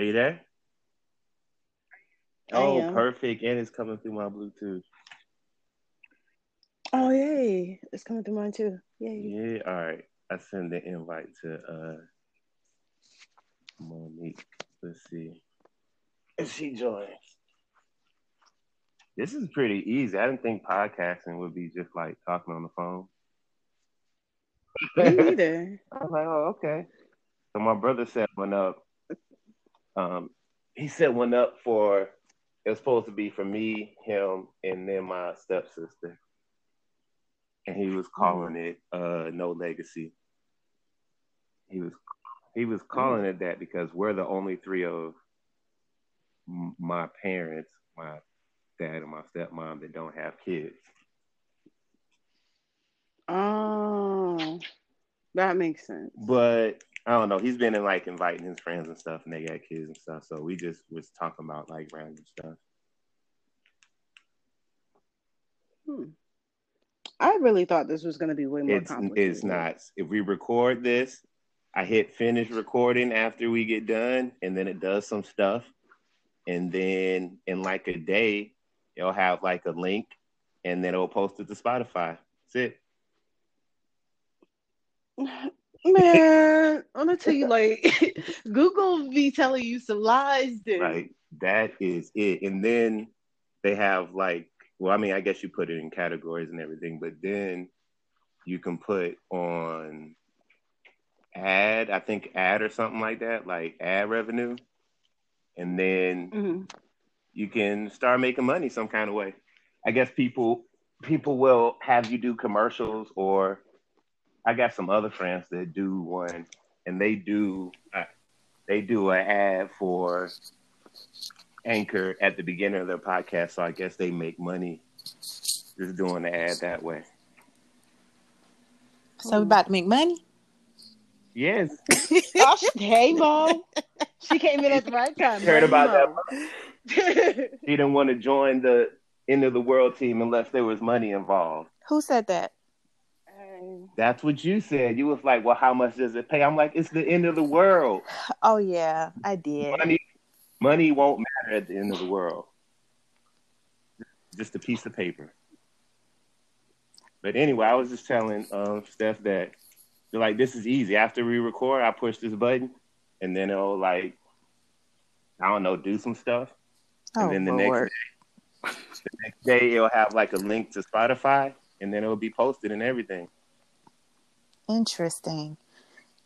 Are you there? I Oh, am. perfect. And it's coming through my Bluetooth. Oh yay! It's coming through mine too. Yay! Yeah, all right. I send the invite to uh Monique. Let's see. If she joins. This is pretty easy. I didn't think podcasting would be just like talking on the phone. Me neither. I was like, oh, okay. So my brother set one up. Um, he set one up for it was supposed to be for me, him, and then my stepsister. And he was calling it uh No Legacy. He was he was calling it that because we're the only three of my parents, my dad and my stepmom that don't have kids. Oh, that makes sense. But I don't know. He's been in like inviting his friends and stuff, and they got kids and stuff. So we just was talking about like random stuff. Hmm. I really thought this was going to be way more It's complicated. it's not. If we record this, I hit finish recording after we get done, and then it does some stuff, and then in like a day, it'll have like a link, and then it'll post it to Spotify. That's it. Man, I'm gonna tell you, like, Google be telling you some lies, dude. Like that is it. And then they have like, well, I mean, I guess you put it in categories and everything, but then you can put on ad, I think ad or something like that, like ad revenue. And then hmm you can start making money some kind of way. I guess people people will have you do commercials or I got some other friends that do one and they do uh, they do an ad for Anchor at the beginning of their podcast, so I guess they make money just doing the ad that way. So we about to make money. Yes, Oh, sh- hey, mom. She came in at the right time. Heard about that. that. he didn't want to join the end of the world team unless there was money involved. Who said that? That's what you said. You was like, "Well, how much does it pay?" I'm like, "It's the end of the world. Oh yeah, I did. Money, money won't matter at the end of the world. Just a piece of paper." But anyway, I was just telling um, Steph that they're like, "This is easy. After we record, I push this button, and then it'll like, I don't know, do some stuff, Oh and then the Lord. next the next day it'll have like a link to Spotify, and then it'll be posted and everything." Interesting.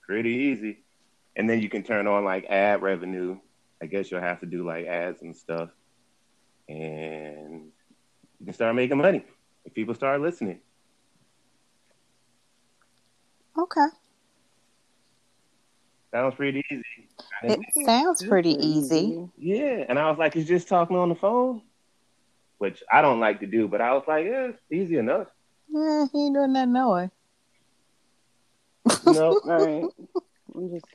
pretty easy. And then you can turn on like ad revenue. I guess you'll have to do like ads and stuff. And you can start making money if people start listening. Okay. Sounds pretty easy. It sounds pretty easy. yeah. And I was like, it's just talking on the phone, which I don't like to do, but I was like, yeah, it's easy enough. Yeah, he ain't doing nothing knowing. You know? All right. I'm just,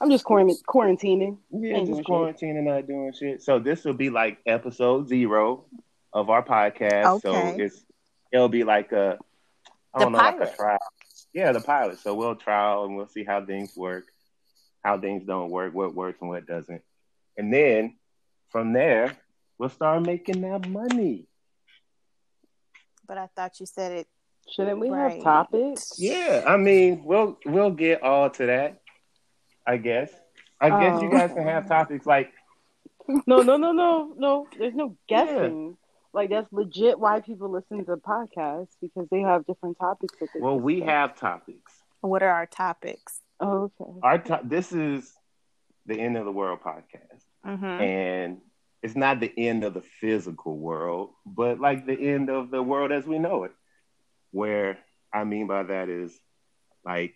I'm just quarantining. yeah, Ain't just doing shit. quarantining, not doing shit. So this will be like episode zero of our podcast. So Okay. it's it'll be like a I The don't know, like pilot. a trial. Yeah, the pilot. So we'll trial and we'll see how things work, how things don't work, what works and what doesn't. And then from there, we'll start making that money. But I thought you said it. Shouldn't we Right. have topics? Yeah, I mean, we'll we'll get all to that. I guess. I guess you Oh. guys can have topics like No, no, no, no, no. There's no guessing. Like that's legit why people listen to podcasts because they have different topics. That they well, we discuss. have topics. What are our topics? Oh, okay. Our to- this is the end of the world podcast. Mm-hmm. and it's not the end of the physical world, but like the end of the world as we know it. Where I mean by that is like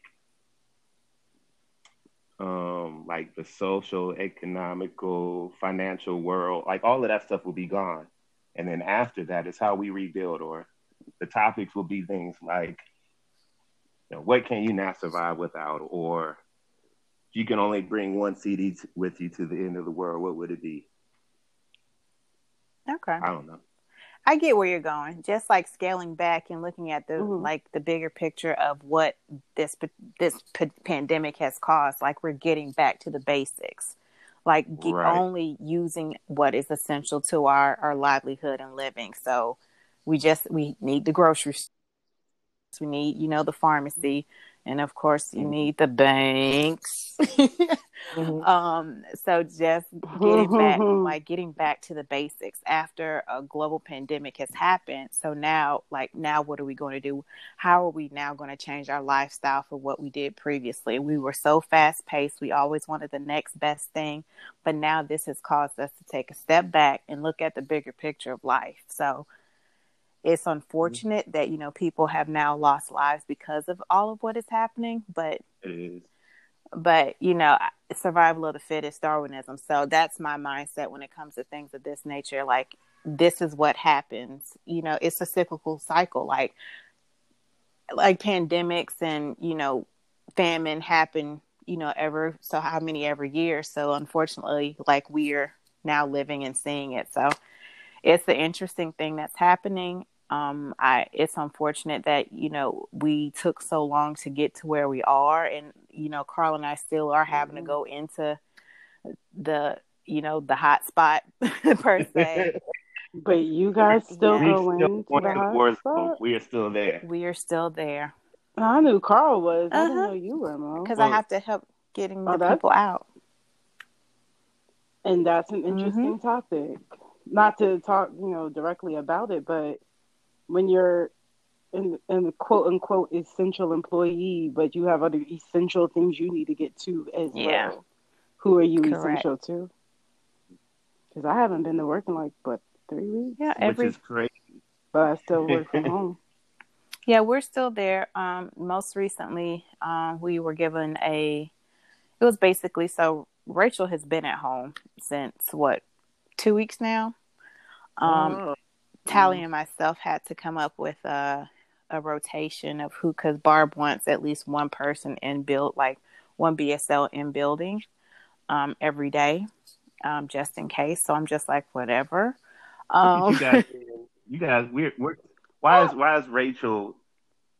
um like the social, economical, financial world, like all of that stuff will be gone. And then after that is how we rebuild or the topics will be things like you know, what can you not survive without or if you can only bring one CD t- with you to the end of the world, what would it be? Okay. I don't know. I get where you're going. Just like scaling back and looking at the Mhm. like the bigger picture of what this this pa- pandemic has caused. Like we're getting back to the basics like Right. only using what is essential to our our livelihood and living. So we just we need the grocery stores, we need you know the pharmacy, and of course you Mhm. need the banks. Mhm. um so just getting back like getting back to the basics after a global pandemic has happened so now like now what are we going to do how are we now going to change our lifestyle for what we did previously we were so fast paced we always wanted the next best thing but now this has caused us to take a step back and look at the bigger picture of life so it's mm-hmm. unfortunate that you know people have now lost lives because of all of what is happening but is. but you know survival of the fittest darwinism. So that's my mindset when it comes to things of this nature. Like this is what happens. You know it's a cyclical cycle. Like like pandemics and you know famine happen you know ever so how many every year. So unfortunately like we're now living and seeing it. So it's the interesting thing that's happening um i it's unfortunate that you know we took so long to get to where we are and you know carl and i still are having to go into the you know the hot spot per se But you guys still Yeah. go We still into the the hot war spot? We are still there. we are still there I knew Carl was. I didn't Uh-huh. know you were, Mo. because Well- i have to help getting Oh, the people out And that's an Mm-hmm. interesting topic. Not to talk, you know, directly about it, but when you're in in the quote unquote essential employee, but you have other essential things you need to get to as Yeah. well. Who are you Correct. essential to? Because I haven't been to work in like but three weeks, yeah every... Which every is crazy. but I still work from home. Yeah, we're still there. Um, most recently, um, we were given a. It was basically so Rachel has been at home since what two weeks now. Um, Oh. Tally and myself had to come up with a a rotation of who, because Barb wants at least one person in build, like one BSL in building, um, every day, um, just in case. So I'm just like whatever. Um, you guys, you guys, we're, we're why is why is Rachel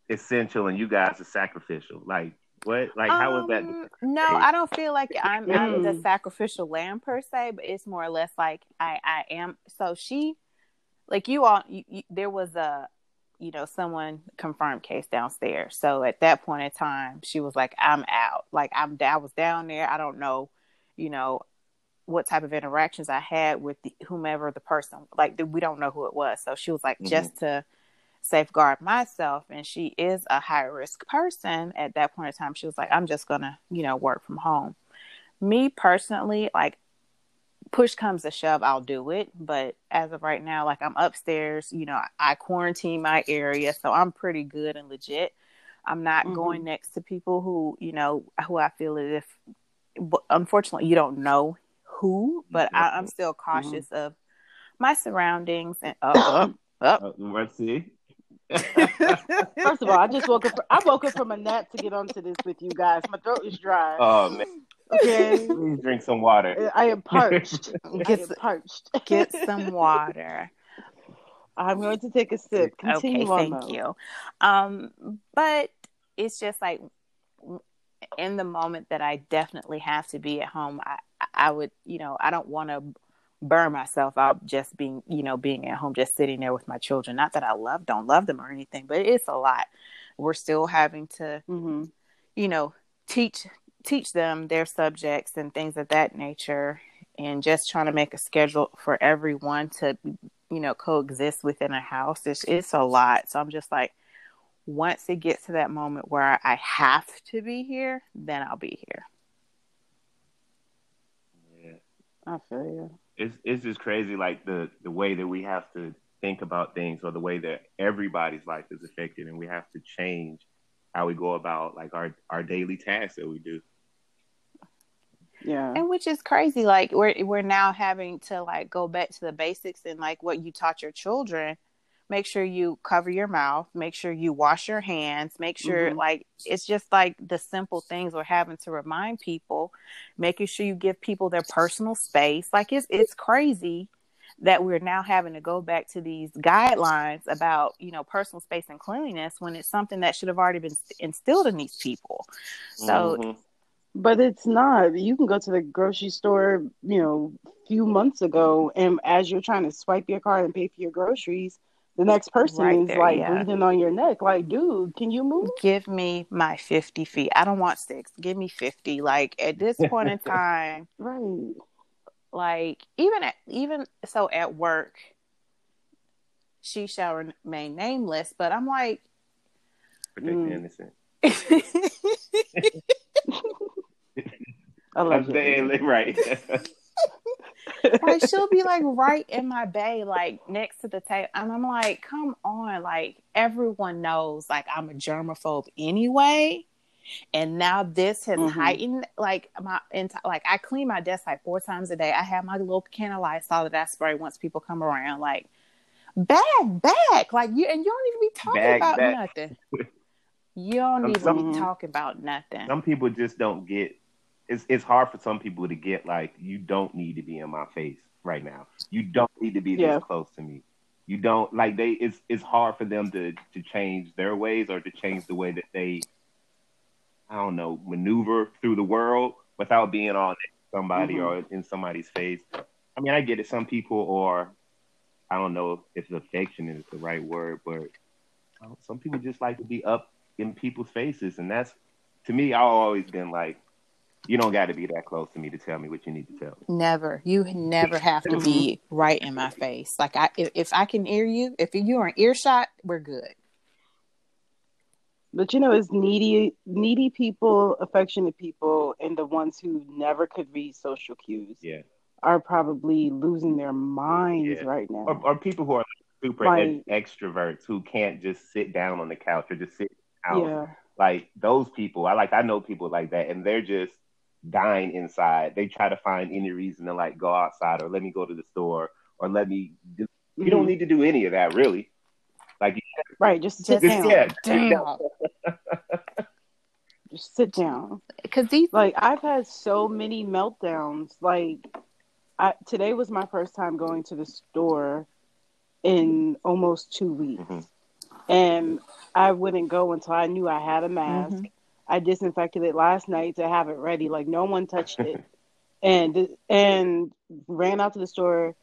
essential and you guys are sacrificial? Like what? Like how is that? Um, No, I don't feel like I'm, I'm the Mm. sacrificial lamb per se, but it's more or less like I, I am. So she, like you all, you, you, there was a, you know, someone confirmed case downstairs. So at that point in time, she was like, "I'm out." Like I'm, I was down there. I don't know, you know, what type of interactions I had with the, whomever the person. Like we don't know who it was. So she was like, Mhm. just to safeguard myself and she is a high risk person at that point in time she was like i'm just gonna you know work from home me personally like push comes to shove i'll do it but as of right now like i'm upstairs you know i quarantine my area so i'm pretty good and legit i'm not Mhm. going next to people who you know who i feel as if unfortunately you don't know who but I, i'm still cautious of my surroundings and up up up Uh, let's see. First of all, I just woke up. I woke up from a nap to get onto this with you guys. My throat is dry. oh man, Okay, please drink some water. I am parched. I Get am parched. get some water. I'm going to take a sip. Continue okay, thank though. you. Um, but it's just like in the moment that I definitely have to be at home, I I would, you know, I don't want to burn myself out just being, you know, being at home, just sitting there with my children. Not that I love, don't love them or anything, but it's a lot. We're still having to, hmm you know, teach teach them their subjects and things of that nature, and just trying to make a schedule for everyone to, you know, coexist within a house. It's it's a lot. So I'm just like, once it gets to that moment where I have to be here, then I'll be here. Yeah. I feel you. It's it's just crazy, like the the way that we have to think about things, or the way that everybody's life is affected, and we have to change how we go about like our our daily tasks that we do. Yeah. and which is crazy like we're we're now having to like go back to the basics and like what you taught your children make sure you cover your mouth make sure you wash your hands make sure Mhm. like it's just like the simple things we're having to remind people making sure you give people their personal space like it's it's crazy that we're now having to go back to these guidelines about you know personal space and cleanliness when it's something that should have already been instilled in these people so Mhm. But it's not. You can go to the grocery store, you know, a few months ago, and as you're trying to swipe your card and pay for your groceries, the next person Right is there, like yeah. breathing on your neck. Like, dude, can you move? Give me my 50 feet. I don't want six. Give me 50. Like at this point in time, Right. like even at even so at work, she shall remain nameless, but I'm like Protect Mm. the innocent. Love right. like she'll be like right in my bay, like next to the table, and I'm like, come on, like everyone knows, like I'm a germaphobe anyway, and now this has Mhm. heightened, like my entire, like I clean my desk like four times a day. I have my little can of Lysol that I spray once people come around, like back, back, like you, and you don't even be talking about back. nothing. You don't Some- some- be talking about nothing. some people just don't get it's it's hard for some people to get like you don't need to be in my face right now. You don't need to be Yeah. this close to me. You don't like they it's it's hard for them to to change their ways or to change the way that they I don't know, maneuver through the world without being on somebody Mhm. or in somebody's face. I mean, I get it. Some people are I don't know if affection is the right word, but uh, some people just like to be up in people's faces, and that's to me. I've always been like, you don't got to be that close to me to tell me what you need to tell me. Never. You never have to be right in my face. Like I, if, if I can hear you, if you are an earshot, we're good. But you know, it's needy, needy people, affectionate people, and the ones who never could read social cues Yeah, are probably losing their minds Yeah. right now. or, or people who are super Like- extroverts who can't just sit down on the couch or just sit out. yeah, Like those people, I like. I know people like that, and they're just dying inside. They try to find any reason to like go outside or let me go to the store or let me. Do, you don't Mhm. need to do any of that, really. Like, right. Just sit Just down. yeah, Damn. Just sit down. Because these, Like I've had so many meltdowns. Like I, today was my first time going to the store in almost two weeks, Mhm. and I wouldn't go until I knew I had a mask. Mhm. I disinfected it last night to have it ready. Like no one touched it, and and ran out to the store,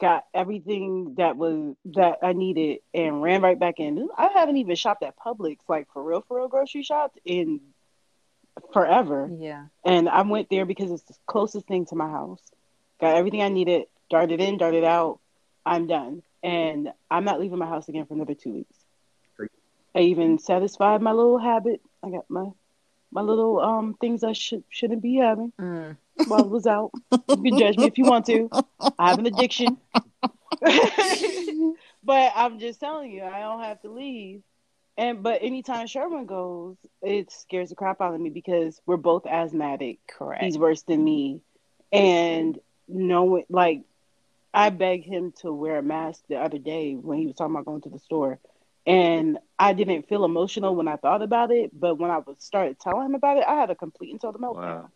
got everything that was that I needed, and ran right back in. I haven't even shopped at Publix, like for real, for real grocery shopped in forever. yeah. And I went there because it's the closest thing to my house. Got everything I needed, darted in, darted out. I'm done. And I'm not leaving my house again for another two weeks. I even satisfied my little habit. I got my my little um things I should shouldn't be having Mm. while I was out. You can judge me if you want to. I have an addiction. but I'm just telling you, I don't have to leave. And but anytime Sherman goes, it scares the crap out of me because we're both asthmatic. Correct. He's worse than me. And knowing like I begged him to wear a mask the other day when he was talking about going to the store. And I didn't feel emotional when I thought about it, but when I was started telling him about it, I had a complete and total meltdown. Wow.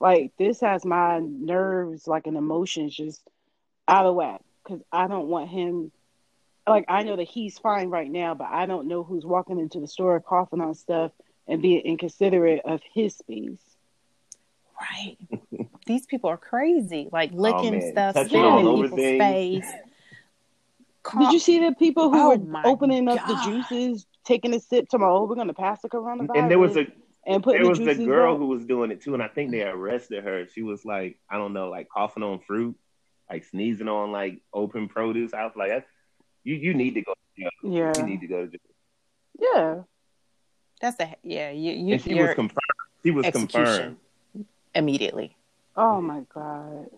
Like this has my nerves, like an emotions, just out of whack. Because I don't want him. Like I know that he's fine right now, but I don't know who's walking into the store coughing on stuff and being inconsiderate of his space. Right. These people are crazy. Like oh, licking Oh, stuff, Touching spitting in people's things. face. Did you see the people who Oh were my opening up the juices, taking a sip, to oh, we're gonna pass the coronavirus, And there was a and put there was the the girl out? who was doing it too, and I think they arrested her. She was like, I don't know, like coughing on fruit, like sneezing on like open produce. I was like, that's, you you need to go. To jail. yeah, You need to go to jail. yeah. That's a yeah. You you And she was confirmed. She was execution confirmed. immediately. Oh my god.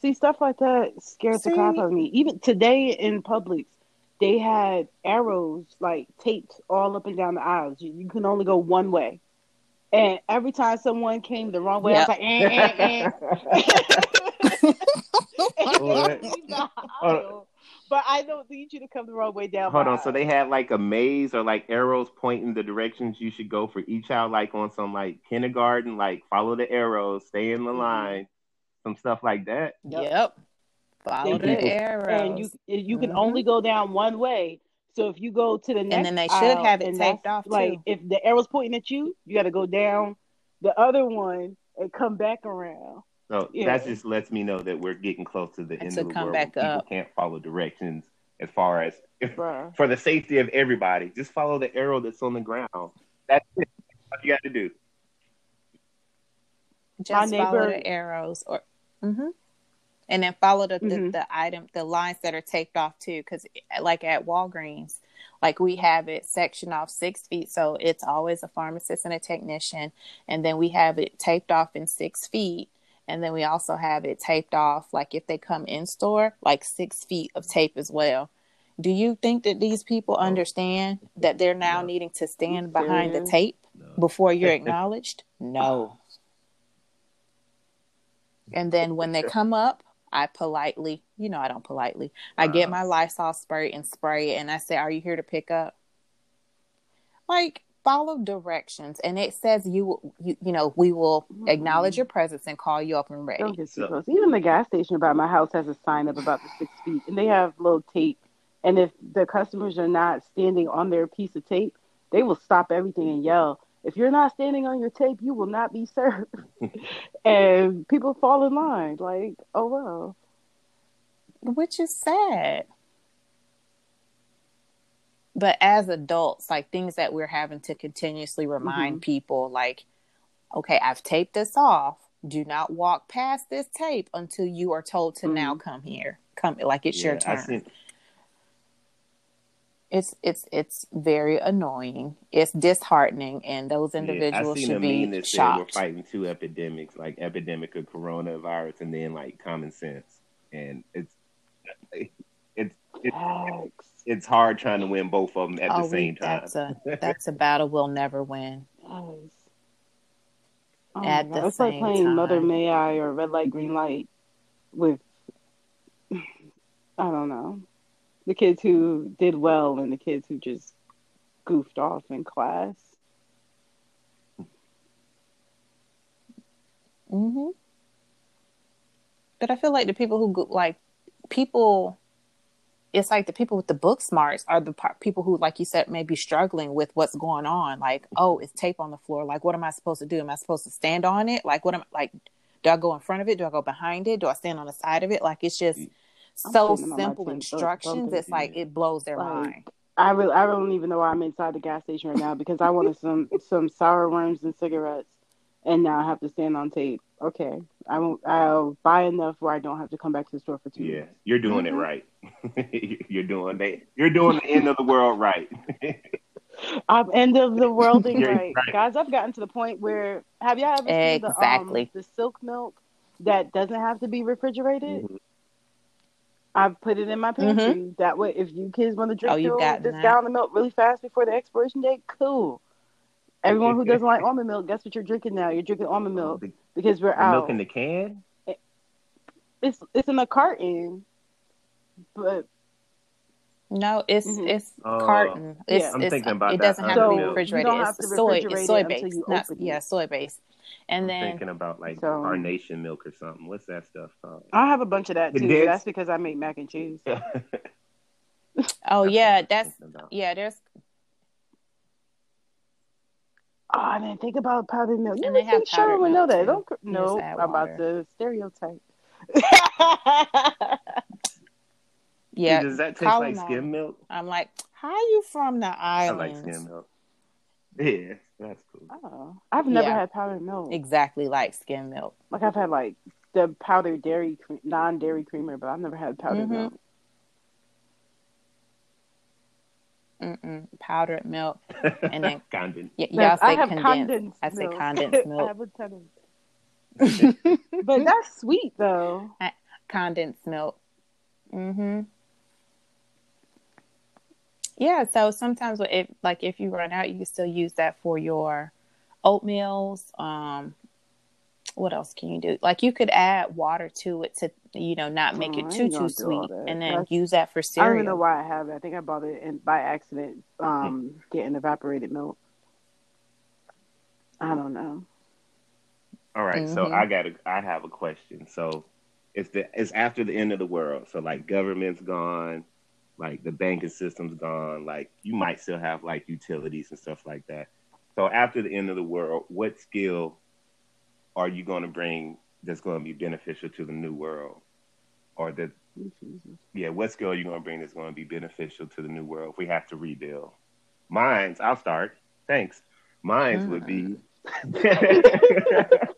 See stuff like that scares the crap out of me. Even today in Publix, they had arrows like taped all up and down the aisles. You, you can only go one way. And every time someone came the wrong way, Yep. I was like, eh, eh, eh. What? Leave the aisle. But I don't need you to come the wrong way down. Hold my on. So they had like a maze or like arrows pointing the directions you should go for each child, like on some like kindergarten, like follow the arrows, stay in the Mhm. line, some stuff like that. Yep. Yep. Follow the people- arrows. and you you can Mhm. only go down one way. So if you go to the next, and then they should aisle have it and taped that's- off, Like too. if the arrow's pointing at you, you got to go down the other one and come back around. So Yeah. that just lets me know that we're getting close to the And end to of the come world. back where people up. can't follow directions as far as if, for the safety of everybody. Just follow the arrow that's on the ground. That's it. That's What you got to do. Just My follow the arrows or hmm and then follow the, the, Mhm. the item the lines that are taped off too because like at walgreens like we have it sectioned off six feet so it's always a pharmacist and a technician and then we have it taped off in six feet and then we also have it taped off like if they come in store like six feet of tape as well do you think that these people No. understand that they're now No. needing to stand behind the tape No. before you're acknowledged? No. And then when they come up, I politely, you know, I don't politely, I get my Lysol spray and spray it, and I say, Are you here to pick up? Like, follow directions. And it says, You, you, you know, we will acknowledge mm-hmm. your presence and call you up and Don't ready. get too So- close. Even the gas station by my house has a sign up about the six feet, and they have little tape. And if the customers are not standing on their piece of tape, they will stop everything and yell, "If you're not standing on your tape, you will not be served." and people fall in line, like, "Oh well." Which is sad. But as adults, like things that we're having to continuously remind mm-hmm. people, like, okay, I've taped this off. Do not walk past this tape until you are told to now mm-hmm. come here. Come like it's your Yeah, I turn. seen- it's it's it's very annoying. It's disheartening, and those yeah, individuals I seen should a be meme that said we're fighting two epidemics, like epidemic of coronavirus and then like common sense. And it's it's it's Facts. it's hard trying to win both of them at oh, the same time. that's a that's a battle we'll never win. Yes. Oh At my God. the it's like same playing Mother. May I or Red Light Green Light with I don't know the kids who did well and the kids who just goofed off in class. hmm But I feel like the people who go, like people, it's like the people with the book smarts are the people who, like you said, may be struggling with what's going on. Like, oh, it's tape on the floor. Like, what am I supposed to do? Am I supposed to stand on it? Like, what am like? Do I go in front of it? Do I go behind it? Do I stand on the side of it? Like, it's just I'm so standing on my simple tape, instructions. something. It's like it blows their Like, mind. I really, I don't even know why I'm inside the gas station right now because I wanted some some sour worms and cigarettes, and now I have to stand on tape. Okay, I won't. I'll buy enough where I don't have to come back to the store for two. Yeah, minutes. you're doing Mhm. it right. you're doing they you're doing the end of the world right. I'm end of the worlding You're right. right. guys. I've gotten to the point where have y'all ever seen the um, the silk milk that doesn't have to be refrigerated? Mhm. I've put it in my mm-hmm. pantry. That way, if you kids want to drink Oh, you've your, this that. gallon of milk really fast before the expiration date, cool. Everyone who doesn't like almond milk, guess what you're drinking now? You're drinking almond milk The, because we're the out. milk in the can. it's it's in a carton, but No, it's Mhm. it's Oh. carton. It's, Yeah. I'm it's thinking about it that doesn't have other to be refrigerated. You don't have It's to soy. refrigerate It's soy based. you Not, it. yeah, soy based. And I'm then thinking about like So- carnation milk or something. What's that stuff called? I have a bunch of that too. did? That's because I make mac and cheese. oh yeah, that's yeah. There's Oh, I didn't think about powdered milk. You And would they have think Sharon powdered would know milk, that. too. Don't cr- You no, just I'm about water. to stereotype. yeah. Does that taste call like skim all. milk? I'm like, how are you from the island? I like skim milk. Yeah, that's cool. oh, I've never Yeah. had powdered milk. Exactly like skim milk. Like I've had like the powdered dairy, cre- non-dairy creamer, but I've never had powdered Mhm. milk. Mm-mm. Powdered milk. And then- Condensed. Y- y'all Yes, I say have condensed. condensed I say milk. condensed I milk. have a but that's sweet though. condensed milk. Mm-hmm. Yeah, so sometimes if like if you run out, you can still use that for your oatmeals. Um, what else can you do? Like you could add water to it to you know not make Oh, it too too sweet, and then That's- use that for cereal. I don't even know why I have it. I think I bought it in, by accident, um, getting evaporated milk. I don't know. All right, so Mhm. I got a, I have a question. So it's the it's after the end of the world. So like government's gone, like the banking system's gone. Like you might still have like utilities and stuff like that. So after the end of the world, what skill are you going to bring that's going to be beneficial to the new world, or that yeah, what skill are you going to bring that's going to be beneficial to the new world if we have to rebuild? Mine's, I'll start. Thanks. Mine's mm. would be.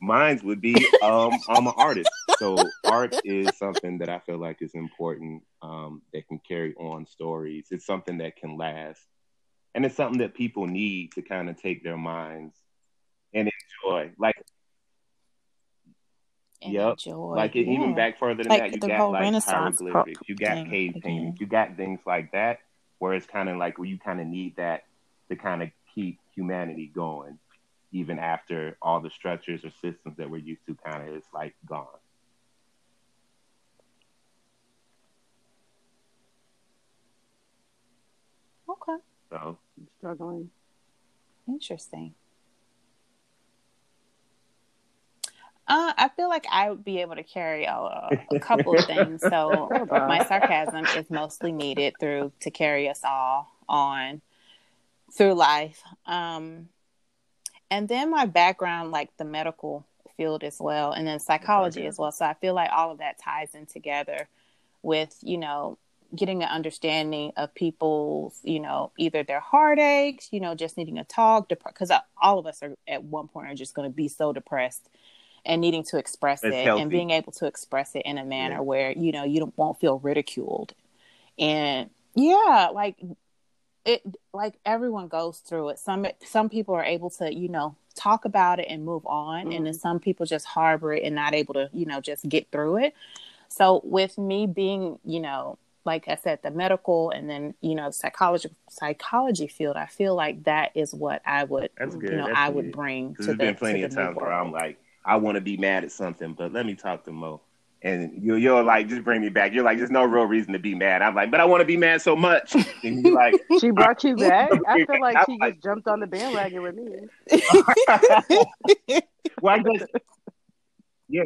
Mine's would be um, I'm an artist, so art is something that I feel like is important. Um, that can carry on stories. It's something that can last, and it's something that people need to kind of take their minds and enjoy. Like and yep. enjoy. Like yeah. even back further than like that, you got like hieroglyphics, you got cave paintings, you got things like that, where it's kind of like where you kind of need that to kind of keep humanity going, even after all the structures or systems that we're used to kind of is like gone. Okay. So struggling. Interesting. Uh, I feel like I would be able to carry a, a couple of things. So my sarcasm is mostly needed through to carry us all on through life. Um, and then my background, like the medical field as well, and then psychology as well. So I feel like all of that ties in together with you know getting an understanding of people's, you know, either their heartaches, you know, just needing a talk, because dep- all of us are at one point are just going to be so depressed and needing to express it's it healthy. and being able to express it in a manner yeah. where you know you don't, won't feel ridiculed and yeah like it like everyone goes through it some some people are able to you know talk about it and move on mm-hmm. and then mm-hmm. some people just harbor it and not able to you know just get through it so with me being you know like I said, the medical and then you know psychology psychology field. I feel like that is what I would That's good. you know That's I good. would bring. To there's the, been plenty of times where I'm like, I want to be mad at something, but let me talk to Mo. And you, you're like, just bring me back. You're like, there's no real reason to be mad. I'm like, but I want to be mad so much. And you're like, she brought you back. I feel like she just jumped on the bandwagon with me. well, I guess, yeah.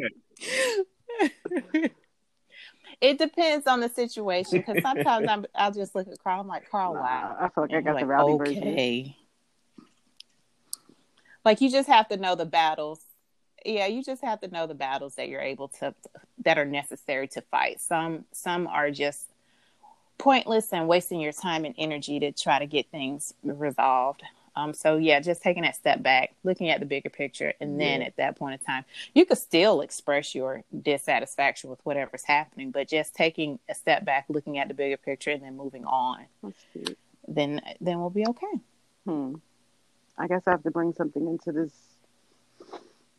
It depends on the situation because sometimes I'm, I'll just look at Carl. I'm like, Carl, wow. I feel like and I got the like, rowdy okay. version. Like you just have to know the battles yeah you just have to know the battles that you're able to that are necessary to fight some some are just pointless and wasting your time and energy to try to get things resolved um, so yeah, just taking that step back, looking at the bigger picture, and then yeah. at that point in time, you could still express your dissatisfaction with whatever's happening, but just taking a step back, looking at the bigger picture, and then moving on. Then then we'll be okay. Hmm. I guess I have to bring something into this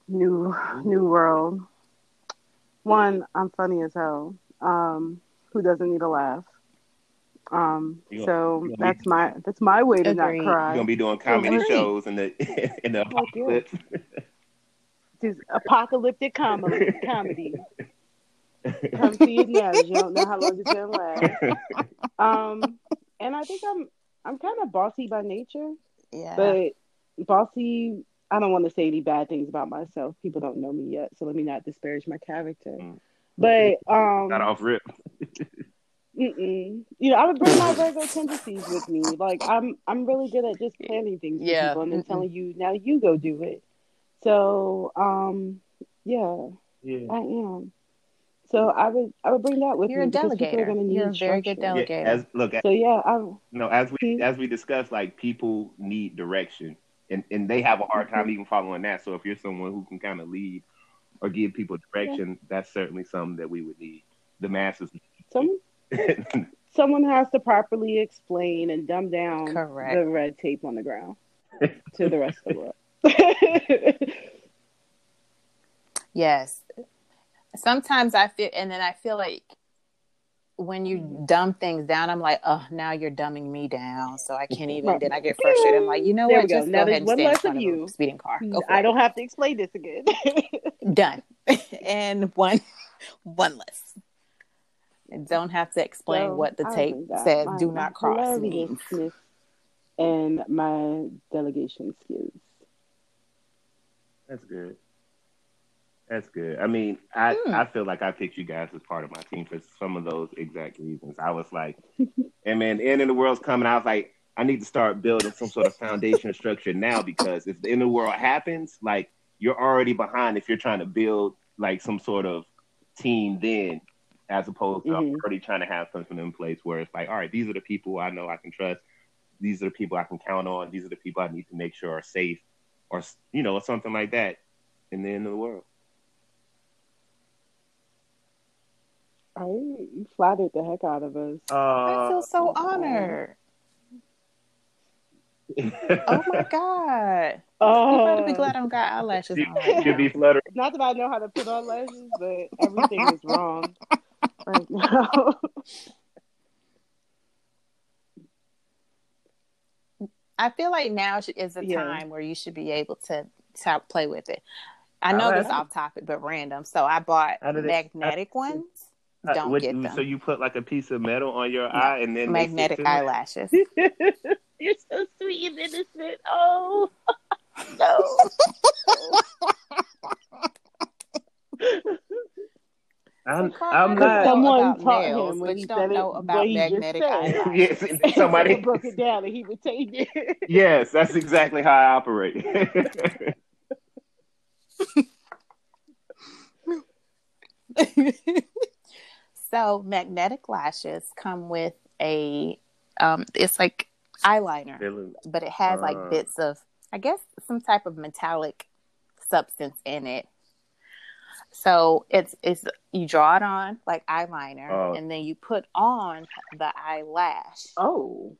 new new world. One, I'm funny as hell. Um, who doesn't need a laugh? Um, gonna, so that's be, my that's my way to agree. not cry. You're gonna be doing comedy shows in the in the apocalypse. Just apocalyptic comedy comedy. Come see it now. You don't know how long it's gonna last. Um, and I think I'm I'm kind of bossy by nature. Yeah. But bossy I don't want to say any bad things about myself. People don't know me yet, so let me not disparage my character. Mm. But um, not off rip. Mm-mm. You know, I would bring my Virgo tendencies with me. Like I'm, I'm really good at just planning things for yeah. people and then Mm-mm. telling you, now you go do it. So, um, yeah, yeah, I am. So I would, I would bring that with You're me. You're a delegator. You're a very good delegator. Yeah, as, look, so yeah, I'm. No, as we hmm? as we discussed, like people need direction and and they have a hard time mm-hmm. even following that. So if you're someone who can kind of lead or give people direction, yeah. that's certainly something that we would need. The masses. Some, someone has to properly explain and dumb down Correct. the red tape on the ground to the rest of the world. yes. Sometimes I feel, and then I feel like when you dumb things down, I'm like, oh, now you're dumbing me down, so I can't even. Right. Then I get frustrated. I'm like, you know there what? Just go. Now go ahead and stand in front of you. a speeding car. I don't have to explain this again. Done. and one, one less. And don't have to explain so, what the tape says. My, do not cross means. And my delegation skills. That's good. That's good. I mean, I, mm. I feel like I picked you guys as part of my team for some of those exact reasons. I was like, and man, the end of the world's coming. I was like, I need to start building some sort of foundation structure now because if the end of the world happens, like you're already behind if you're trying to build like some sort of team then as opposed to Mhm. already trying to have something in place where it's like, all right, these are the people I know I can trust. These are the people I can count on. These are the people I need to make sure are safe, or you know, something like that. In the end of the world. I you flattered the heck out of us. I feel so Uh, honored. Oh my god! You Oh, better be glad I don't got eyelashes She on right should be fluttering. not that I know how to put on lashes, but everything is wrong right now. I feel like now is a Yeah. time where you should be able to, to play with it. I know How- this off topic, but random. So I bought did it- magnetic ones. Uh, Don't what- get them. So you put like a piece of metal on your eye and then magnetic eyelashes. You're so sweet and innocent. Oh no. I'm, I'm I Because know not. someone taught nails, him but when he said don't it, know what about he just magnetic said. yes, Somebody somebody. broke it down and he retained it. yes, that's exactly how I operate. so magnetic lashes come with a um it's like eyeliner but it has Uh. like bits of i guess some type of metallic substance in it so it's it's you draw it on like eyeliner Oh. and then you put on the eyelash Oh.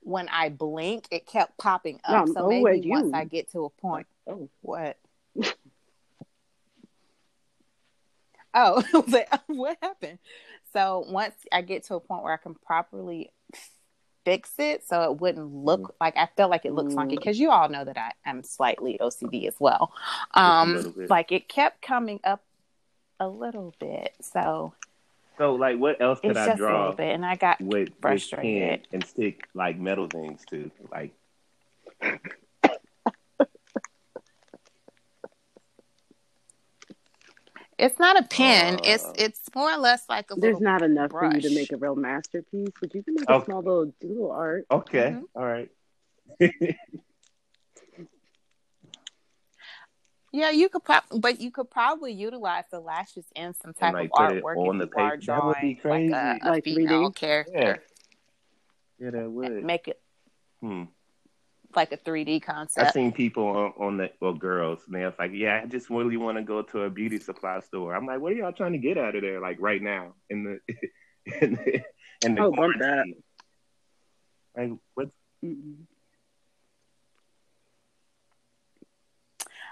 when i blink it kept popping up No, so oh, maybe once i get to a point Oh. what Oh, I was like, what happened? So once I get to a point where I can properly fix it, so it wouldn't look like I felt like it looks funky because you all know that I am slightly OCD as well. Um, like it kept coming up a little bit, so so, like, what else could it's I just a draw little bit, and I got with frustrated. and stick like metal things to? Like, it's not a pen; it's Uh, it's more or less like a There's not enough for you to make a real masterpiece, but you can make a small little doodle art. okay, Mhm. all right. Yeah, you could, prob- but you could probably utilize the lashes in some type like, of put it artwork on the you are paper. That would be drawing like a, a Like female 3D? character. Yeah, that would. Make it Hmm. Like a 3D concept. I've seen people on, on the well, girls, and they're like, "Yeah, I just really want to go to a beauty supply store." I'm like, "What are y'all trying to get out of there? Like right now in the in the, in the Oh, bump that. Like what? Mm-mm.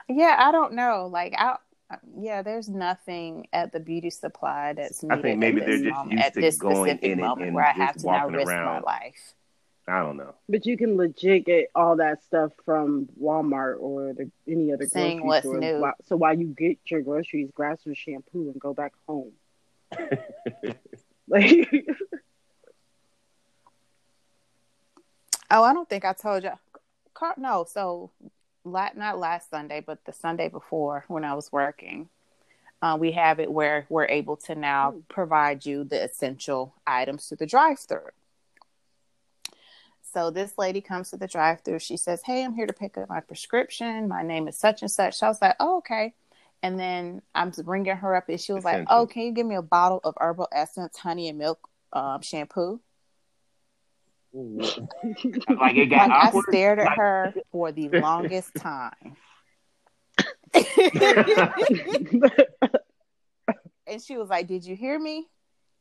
Yeah, I don't know. Like, I yeah, there's nothing at the beauty supply that's I think maybe at they're this just moment, used at to this going specific in it moment and where I have just to now walking risk around. my life. I don't know. But you can legit get all that stuff from Walmart or the, any other Seeing grocery what's store. new. So while you get your groceries, grab some shampoo and go back home. Like, Oh, I don't think I told you. Car- no, so la- not last Sunday, but the Sunday before when I was working, uh, we have it where we're able to now Hmm. provide you the essential items to the drive-through. So this lady comes to the drive-through. She says, "Hey, I'm here to pick up my prescription. My name is such and such." So I was like, "Oh, okay." And then I'm bringing her up, and she was like, Essential. "Oh, can you give me a bottle of herbal essence, honey and milk um, shampoo?" like it got Like I stared at her for the longest time. and she was like, Did you hear me?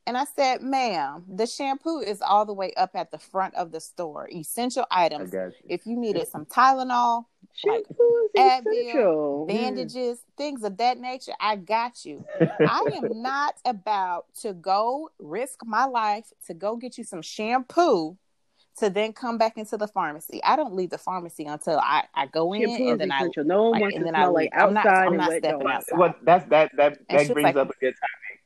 And I said, Ma'am, the shampoo is all the way up at the front of the store. Essential I items. got you. If you needed some Tylenol, shampoo is Advil, essential. Mm. bandages, things of that nature, I got you. I am not about to go risk my life to go get you some shampoo to then come back into the pharmacy. I don't leave the pharmacy until I, I go in Shampoo and then I essential. No one like, wants and to then I smell like leave. I'm not- outside I'm not wet stepping dog. outside. Well, that's that that that brings like- up a good topic.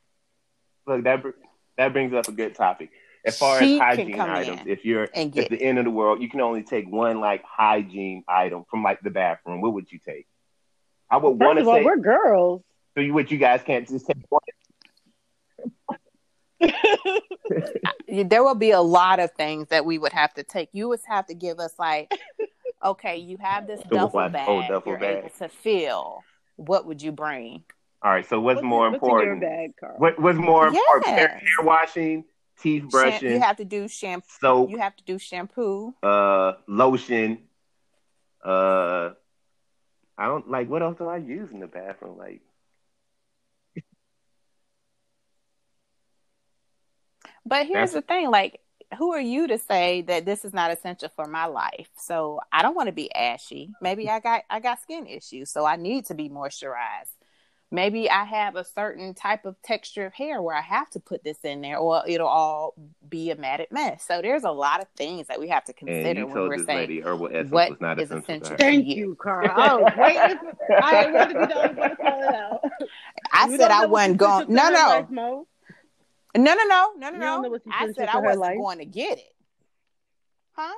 Look, that br- that brings up a good topic. As far She as hygiene items, if you're and at get the end of the world, you can only take one like hygiene item from like the bathroom. What would you take? I would want to say we're girls. so. You, what you guys can't just take one. there will be a lot of things that we would have to take. You would have to give us like Okay, you have this So duffel bag. oh, duffel you're bag. able to fill. What would you bring? All right. So what's, more in- important? in your bag, Carl? What what's more important? Hair, hair washing, teeth Sham- brushing, you have to do shampoo. soap, You have to do shampoo. uh, lotion. Uh, I don't like. What else do I use in the bathroom? Like, But here's That's- the thing, like, who are you to say that this is not essential for my life? So I don't want to be ashy. Maybe I got I got skin issues, so I need to be moisturized. Maybe I have a certain type of texture of hair where I have to put this in there, or it'll all be a matted mess. So there's a lot of things that we have to and consider you when told we're this saying lady herbal essence what was not is essential. essential to Thank you. you, Carl. I was waiting. For, I wanted to be the only one to call it out. I You said I wasn't going. No, no, life, no, no, no, no, no, You don't know no. I said I wasn't life? going to get it. Huh?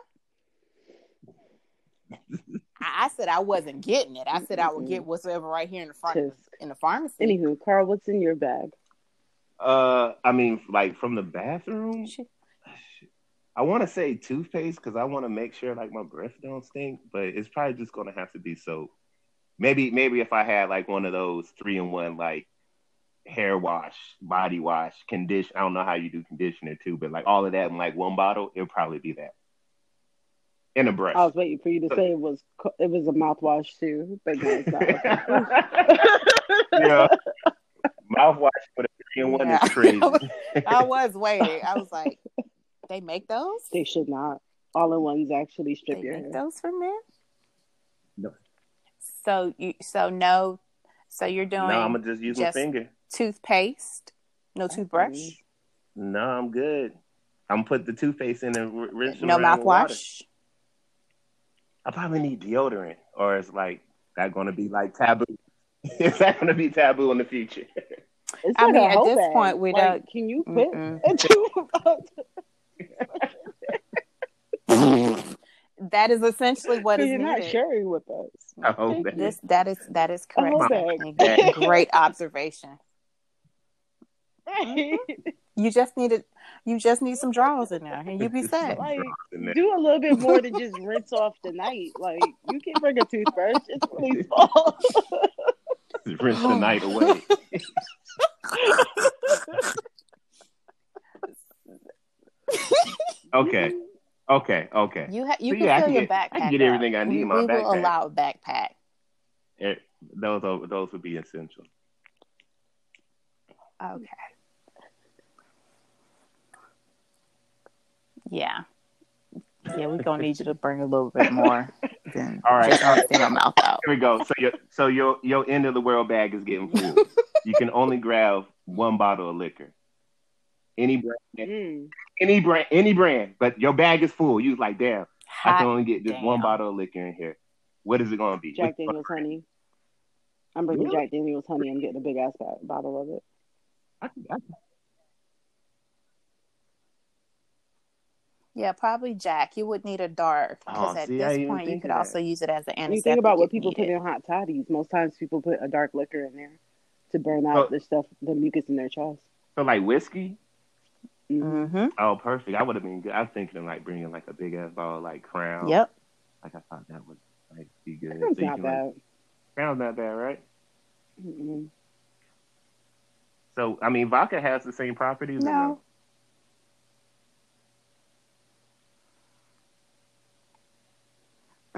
I I said I wasn't getting it. I said I would get whatsoever right here in the front of the, in the pharmacy. Anywho, Carl, what's in your bag? Uh, I mean, like from the bathroom. Shit. I want to say toothpaste because I want to make sure like my breath don't stink, but it's probably just gonna have to be soap. Maybe maybe if I had like one of those three in one like hair wash, body wash, condition. I don't know how you do conditioner too, but like all of that in like one bottle, it'll probably be that. And a brush. I was waiting for you to say it was it was a mouthwash too, but no, it's yeah. Mouthwash with a three in one Yeah. is crazy. I was waiting. I was like, they make those? they should not. All in ones actually strip They your make hair. those for men? No. So you so no so you're doing no, I'm gonna just use just- my finger. toothpaste, no mm-hmm. toothbrush, No, I'm good. I'm gonna put the toothpaste in and rinse no it around with water. mouthwash. I probably need deodorant, or it's like that going to be like taboo. Is that going to be taboo in the future? It's I like mean, at this bag. point, we Like, don't- Can you Mm-mm. tooth? That is essentially what is you're not needed. sharing with us. A hoe Thank bag. you. This that is that is A hoe correct. bag. Great observation. Mm-hmm. You just needed you just need some drawers in there and you be set. like, do a little bit more than just rinse off the night. Like, you can bring a toothbrush. It's really small. Rinse the night away. okay, okay, okay. You ha- you So, can yeah, fill can your get- I can get up. everything I need We, in my we will backpack. allow a backpack. Eh, Those are, those would be essential. Okay. Yeah. Yeah, we're gonna need you to bring a little bit more than All right, just all right. your mouth out. Here we go. So your so your your end of the world bag is getting full. you can only grab one bottle of liquor. Any brand, Mm. any brand, any brand, but your bag is full. You like, damn, I can only get just one bottle of liquor in here. What is it going to be? Jack Which- Daniels honey. I'm bringing Really? Jack Daniels honey. I'm getting a big ass ba- bottle of it. I I Yeah, probably Jack. You would need a dark because Oh, at see, this point you could that. also use it as an antiseptic. you think about what people put needed. in hot toddies. Most times people put a dark liquor in there to burn out Oh. the stuff, the mucus in their chest. So like whiskey. Mhm. Mm-hmm. Oh, perfect. I would have been good. I was thinking of like bringing like a big ass bottle like Crown. Yep. Like I thought that would like be good. That's So not can, like- bad. Crown's not bad, right? Mm-mm. So I mean, vodka has the same properties. or No.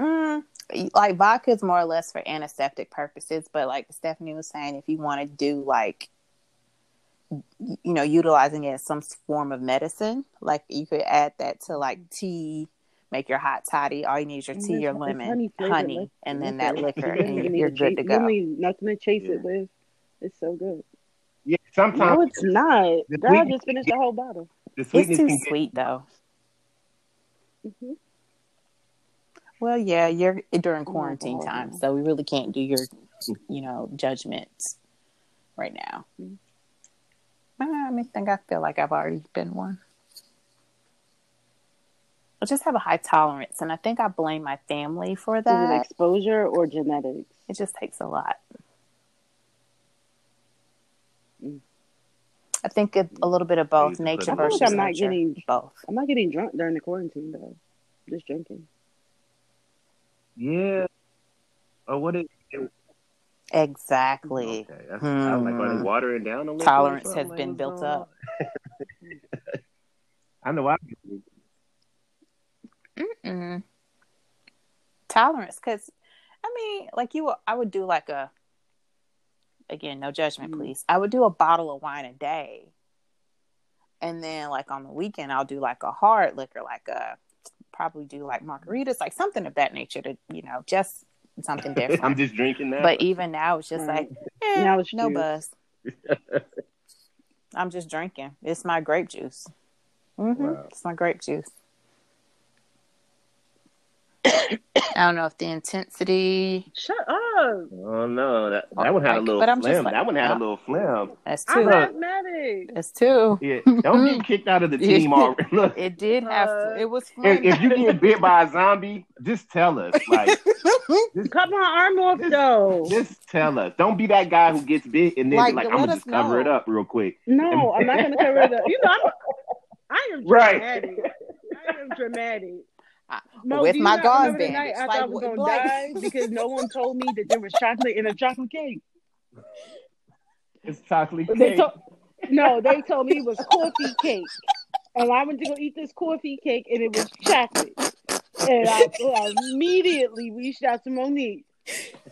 Mm, like vodka is more or less for antiseptic purposes, but like Stephanie was saying, if you want to do like, you know, utilizing it as some form of medicine, like you could add that to like tea, make your hot toddy. All you need is your tea, it's- your lemon, honey-flavored honey, lic- and then that liquor, You don't and you're need good cha- to You don't need nothing to chase Yeah. it with. It's so good. Yeah, sometimes No, it's not. The Girl, I just finished the whole bottle. the It's sweetness too can get sweet though. hmm Well, yeah, you're during Oh, quarantine God. time, so we really can't do your, you know, judgments right now. Mm. I think I feel like I've already been one. I just have a high tolerance, and I think I blame my family for Is it that. exposure or genetics? It just takes a lot. Mm. I think it, a little bit of both, nature versus I'm not nurture. getting- both. I'm not getting drunk during the quarantine though. Just drinking. Yeah. Or what it, it Exactly. okay. That's, I was like, are they Hmm. watering down a little? Tolerance has been built what's up. I know I Mm-mm. Tolerance, because I mean, like you, I would do like a. Again, no judgment, Mm. please. I would do a bottle of wine a day, and then like on the weekend, I'll do like a hard liquor, like a probably do like margaritas, like something of that nature to you know just something different. I'm just drinking now. But even now, it's just like eh, Now it's no juice. buzz. I'm just drinking. It's my grape juice. hmm Wow. It's my grape juice. I don't know if the intensity. Shut up. oh no, that that one had a little but I'm just phlegm. like, that one had uh, a little phlegm. That's I'm two. Look. That's two. Yeah, don't get kicked out of the team already. Look, It did have. Uh, it was. if, if you get bit by a zombie, just tell us. Like, just, Cut my arm off though. just tell us. Don't be that guy who gets bit and then Like, like, I'm gonna just cover know. it up real quick. No, I'm not gonna cover it up. You know, I'm, I am Right. dramatic. I am dramatic. I- Mo, with my not gauze remember the bandage, night I like, thought I was gonna like- die because no one told me that there was chocolate in a chocolate cake. It's chocolate They cake. told, no, they told me it was coffee cake, and I went to go eat this coffee cake, and it was chocolate. And I, I immediately reached out to Monique.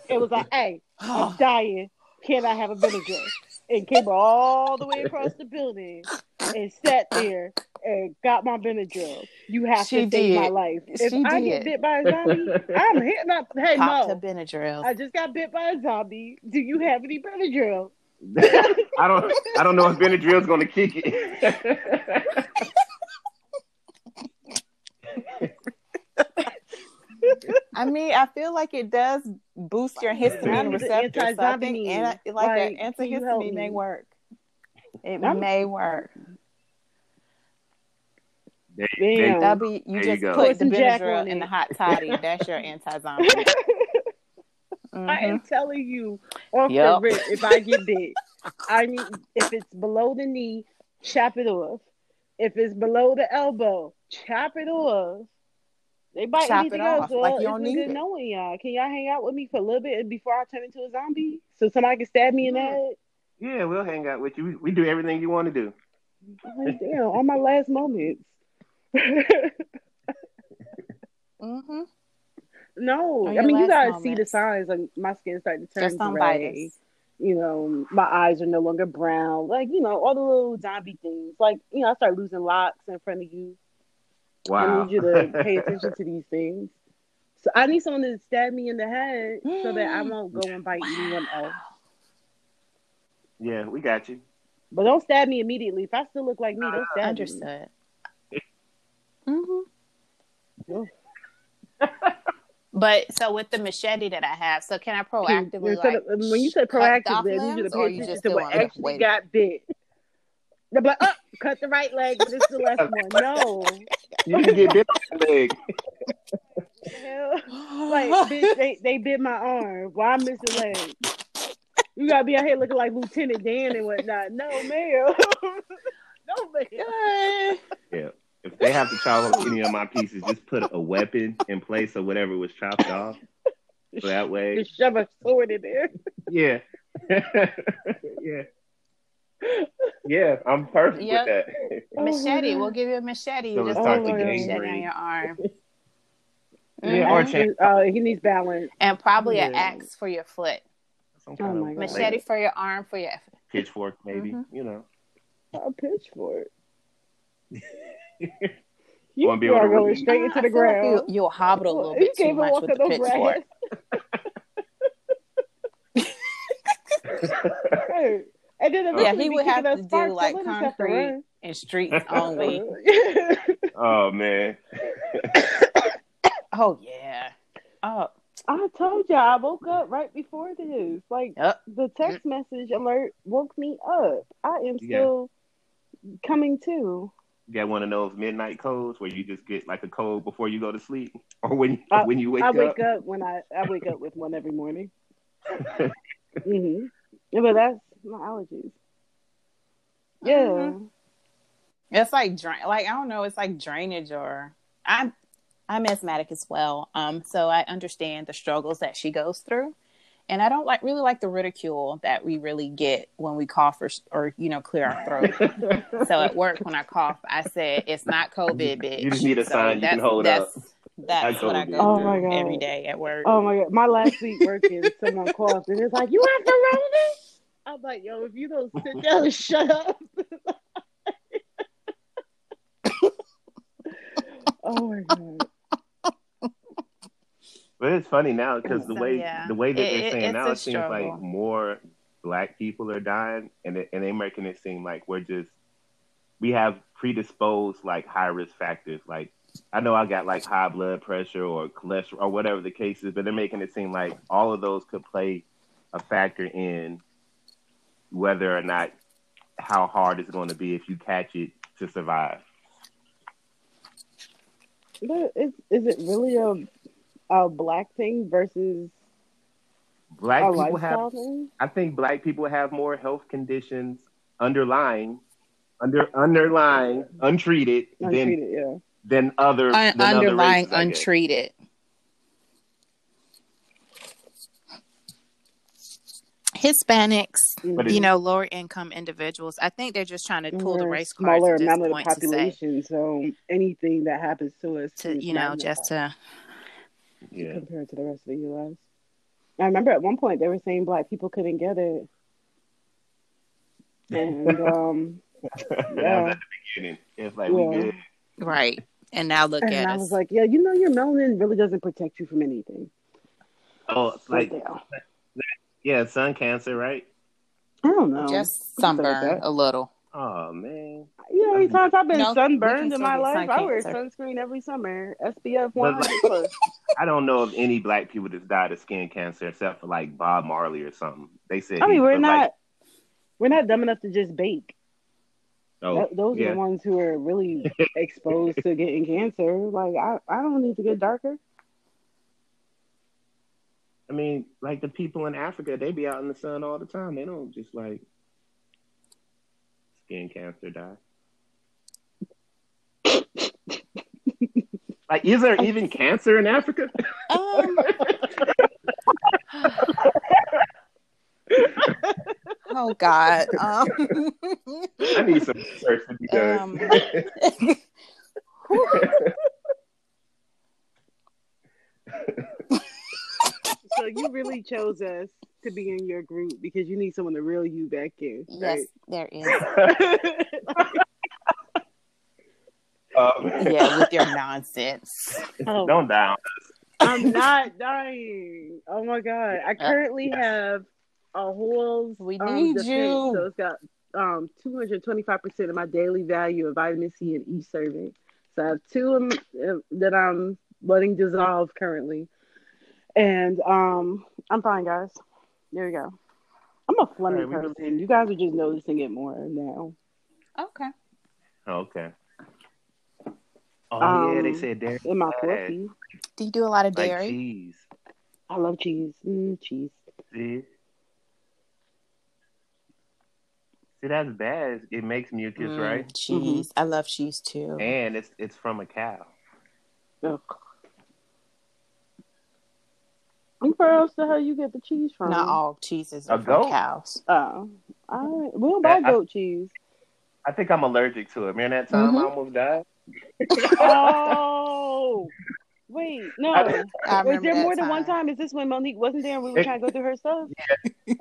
It was like, "Hey, I'm dying. Can I have a Benadryl?" And came all the way across the building and sat there and got my Benadryl. You have She to save my did. life. If She I did. get bit by a zombie, I'm hitting up. Hey Popped a Mo, Benadryl. I just got bit by a zombie. Do you have any Benadryl? I don't. I don't know if Benadryl's gonna kick it. I mean, I feel like it does boost your histamine receptors. So I think anti- like, Like, an can you help antihistamine may work. It I'm- may work. There- Damn. there- That'll be you There just go. put Put the Jack Benadryl on in the hot toddy. That's your anti-zombie. I Mhm. am telling you, off Yep. the rip, if I get bit, I need if it's below the knee, chop it off. If it's below the elbow, chop it off. They bite Chop anything it else. Well, like you it's don't been need good it. knowing y'all. Can y'all hang out with me for a little bit before I turn into a zombie? So somebody can stab me in the head? Yeah, we'll hang out with you. We, we do everything you want to do. I'm like, damn, on my last moments. Mhm. no, I mean you last gotta see the signs. Like my skin starting to turn Just gray. You know, my eyes are no longer brown. Like you know, all the little zombie things. Like you know, I start losing locks in front of you. Wow. I Wow. need you to pay attention to these things. So I need someone to stab me in the head so that I won't go and bite anyone else. yeah, we got you. But don't stab me immediately. If I still look like me, don't stab me. Understood. hmm Yeah. But so with the machete that I have, so can I proactively Instead like of- when you say cut off proactively, I need you to limbs, pay you attention just to what want actually wait? got bit. They're like, oh, cut the right leg, but it's the left one. No. You can get bit on the leg. Like, bitch, they, they bit my arm. Why I missed a leg? You gotta be out here looking like Lieutenant Dan and whatnot. No, ma'am. no, ma'am. Yeah. If they have to chop off any of my pieces, just put a weapon in place of whatever was chopped off. So that way, Just shove a sword in there. yeah. yeah. Yeah, I'm perfect Yep. with that. machete. Oh, We'll give you a machete. So You just starts put to the gain machete on your arm. Yeah, or Mhm. chain. Uh, he needs balance. and probably an axe for your foot. Some Oh kind my of God. Machete for your arm for your pitchfork, maybe. Mhm. You know. A pitchfork. You wanna be able are to going read? straight into I the feel like ground. you, you'll hobble a little You bit too can't even much walk with on the pitchfork. Hey, And then oh. Yeah, he would have us to do, like, let us have to concrete and streets only. oh man. oh yeah. Oh I told you I woke up right before this. Like Yep. the text message alert woke me up. I am Yeah. still coming to. You got one of those midnight codes where you just get like a code before you go to sleep, or when I- when you wake up? I up. wake up when I I wake up with one every morning. hmm Yeah, but that's my allergies. Yeah. Mhm. it's like drain like I don't know, it's like drainage or I'm I'm asthmatic as well. Um, so I understand the struggles that she goes through. And I don't like really like the ridicule that we really get when we cough or, or you know clear our throat. so at work when I cough, I said it's not COVID, bitch. You just need a So sign you can hold that's, up. That's I what I totally go Oh through my God. every day at work. Oh my god, my last week working, someone coughed and it's like, "You have corona." I'm like, "Yo, if you don't sit down and shut up." oh my god. But it's funny now because the So, way yeah. the way that It- they're saying it's now, it seems like more black people are dying, and it, and they're making it seem like we're just we have predisposed like high risk factors. Like I know I got like high blood pressure or cholesterol or whatever the case is, but they're making it seem like all of those could play a factor in whether or not how hard it's going to be if you catch it to survive. But is is it really a a black thing versus Black a people have thing? I think black people have more health conditions underlying, under underlying, untreated, than yeah. than other Un- than other underlying races, untreated. Hispanics, mm-hmm. But you know, lower income individuals. I think they're just trying to pull the We're a race cards smaller at this amount of the point to say, population, so anything that happens to us, to you know, just to Yeah, compared to the rest of the U.S. I remember at one point they were saying black people couldn't get it, and um, Yeah. at the beginning. It's like we Yeah. good. right. And now look at and at I us. was like, yeah, you know, your melanin really doesn't protect you from anything. Oh, it's like yeah. yeah, sun cancer, right? I don't know. just something like sunburn a little. Oh man, You know, how many times I've been No, sunburned in my life. I wear sun sunscreen every summer. SPF But 100 like- plus. I don't know of any black people that's died of skin cancer except for like Bob Marley or something. They said. I mean, we're not like, we're not dumb enough to just bake. oh, Th- those are the ones who are really exposed to getting cancer. Like I, I don't need to get darker. I mean, like the people in Africa, they be out in the sun all the time. They don't just like skin cancer die. like, is there even cancer in Africa? Um, oh God. Um, I need some research to be done. Um, you really chose us to be in your group because you need someone to reel you back in, yes, there is. um, Yeah, with your nonsense. Oh. Don't down. I'm not dying. Oh my god! I currently have a whole. We um, need defense, you. So it's got um 225 percent of my daily value of vitamin C in each serving. So I have two uh, that I'm letting dissolve currently, and um I'm fine, guys. There you go. I'm a Fleming All right, we believe person. You guys are just noticing it more now. Okay. Okay. Oh yeah, they Um, said dairy In my bad. coffee, Do you do a lot of like dairy? cheese. I love cheese. Mm, cheese. See, see that's bad. It makes mucus, Mm, right? Cheese. I love cheese too. And it's it's from a cow. Ugh. And Where else the hell you get the cheese from? Not all cheeses A are from goat? cows. Oh, all right. We don't buy I- goat cheese. I think I'm allergic to it. Remember that time I Mhm. almost died? Oh, wait, no. I- I Was there more than one time? Is this when Monique wasn't there and we were It- trying to go through her stuff?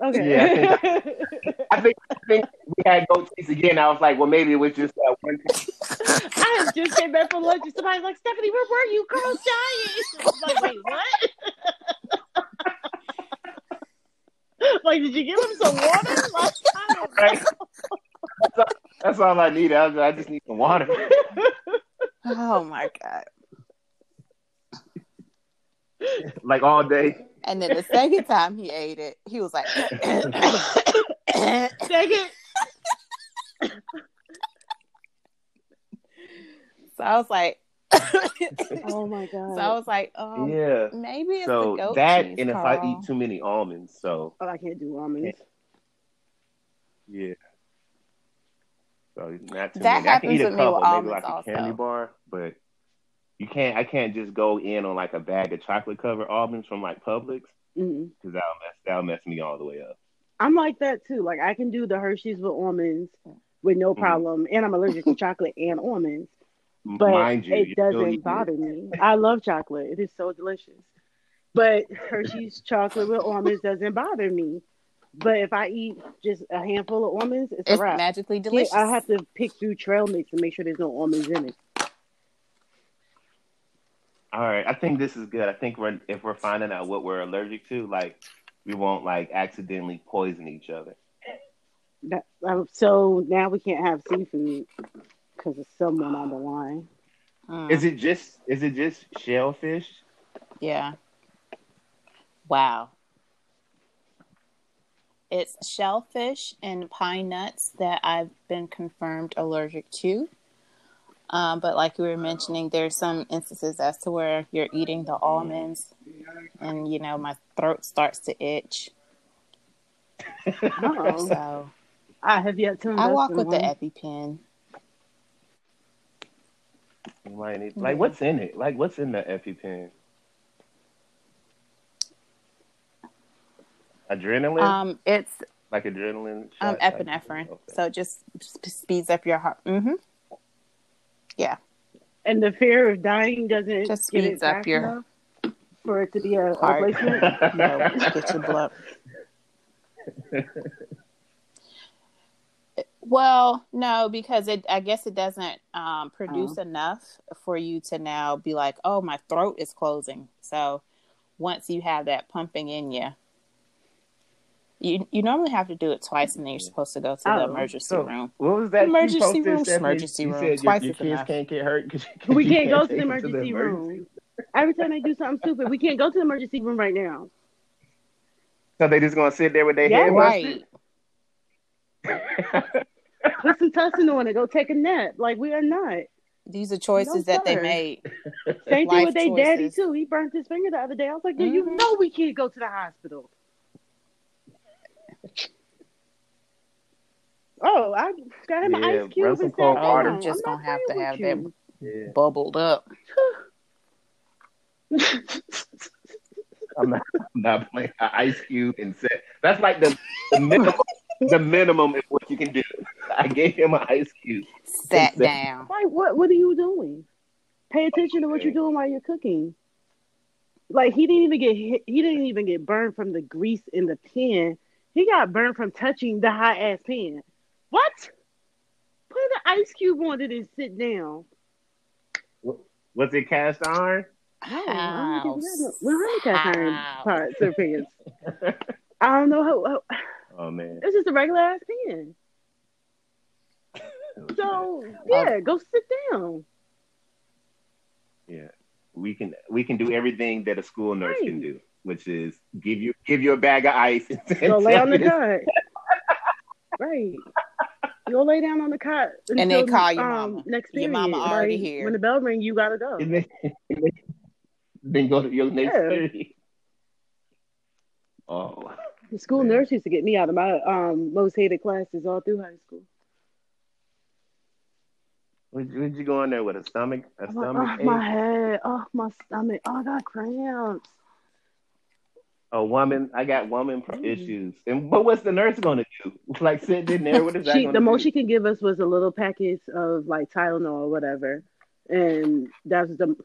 Okay. Yeah, I think I think we had goat cheese again. I was like, well, maybe it was just that one. time. I just came back from lunch and somebody's like, Stephanie, where were you? Girl dying. I was like, wait, what? like, did you give him some water? Like, I don't know. Right? That's all, that's all I need. I, I just need some water. Oh my god. like all day. And then the second time he ate it, he was like, Dang it. so I was like, Oh my god. so I was like, um, yeah. maybe it's So the goat that, cheese, and if I eat too many almonds, so oh, I can't do almonds. yeah. So not too That many. I can happens eat a with me with couple, maybe almonds like a also. candy bar, but you can't. I can't just go in on like a bag of chocolate covered almonds from like Publix because that'll mess that'll mess me all the way up. I'm like that too. Like I can do the Hershey's with almonds with no Mhm. problem, and I'm allergic to chocolate and almonds. M- But Mind you, it doesn't really- bother me. I love chocolate; it is so delicious. But Hershey's chocolate with almonds doesn't bother me. But if I eat just a handful of almonds, it's, It's a wrap. magically delicious. I have to pick through trail mix and make sure there's no almonds in it. All right, I think this is good. I think we're if we're finding out what we're allergic to, like we won't like accidentally poison each other. That, um, so now we can't have seafood because of someone on the line. Mm, Is it just is it just shellfish? yeah. Wow. It's shellfish and pine nuts that I've been confirmed allergic to. Um, but like you were mentioning, there's some instances as to where you're eating the almonds, and you know my throat starts to itch. No, So I have yet to. I walk in with the one. EpiPen. You might need, like what's in it? Like what's in the EpiPen? Adrenaline, Um, it's like adrenaline. um shot? Like- epinephrine, okay. so it just, just speeds up your heart. Mm-hmm. Yeah. And the fear of dying doesn't Just get speeds up fast your for it to be a, a heart. replacement. No, get your blood. Well, no, because it. I guess it doesn't um, produce Oh. enough for you to now be like, "Oh, my throat is closing." So, once you have that pumping in you, you you normally have to do it twice, and then you're supposed to go to the Oh, emergency So, room. what was that? Emergency posted, room, emergency room. Said your, Twice your is kids enough. can't get hurt. 'cause you- We you can't go to the take them emergency room. emergency- Every time they do something stupid, we can't go to the emergency room right now. So they just gonna sit there with their Yeah, head Right. Busted? Put some tussin on it. Go take a nap. Like we are not. These are choices No, that they made. Same thing with their daddy too. He burnt his finger the other day. I was like, "Yo, you Mhm. know we can't go to the hospital. Oh, I got him an Yeah, ice run cube some and cold sat water. down. I'm just I'm gonna have to have with that Yeah. bubbled up. I'm not, I'm not playing an ice cube and set. That's like the, the minimum. The minimum is what you can do. I gave him an ice cube. Sat Exactly. down. Like what? What are you doing? Pay attention to what you're doing while you're cooking. Like he didn't even get hit, he didn't even get burned from the grease in the pan. He got burned from touching the hot ass pan. What? Put the ice cube on it and sit down. Was it cast iron? No, I don't think we How got no- we don't cast iron How? pots or pans. I don't know how, how. Oh man. It's just a regular ass pan. So yeah, go sit down. Yeah, we can we can do everything that a school nurse can do, which is give you give you a bag of ice. And Go lay on the you cot. right. You go lay down on the cot. And then until, call your um, mama. Next Your mama already Like, here. When the bell ring, you gotta go. and then, then go to your next Yeah. period. Oh, The school Man. nurse used to get me out of my um most hated classes all through high school. would, would you go in there with a stomach a I'm like, oh, my head, oh my stomach, oh I got cramps. A woman, I got woman Mm. issues, and but what's the nurse gonna do? Like sitting in there, what is that She, the most she could give us was a little package of like Tylenol or whatever, and that's the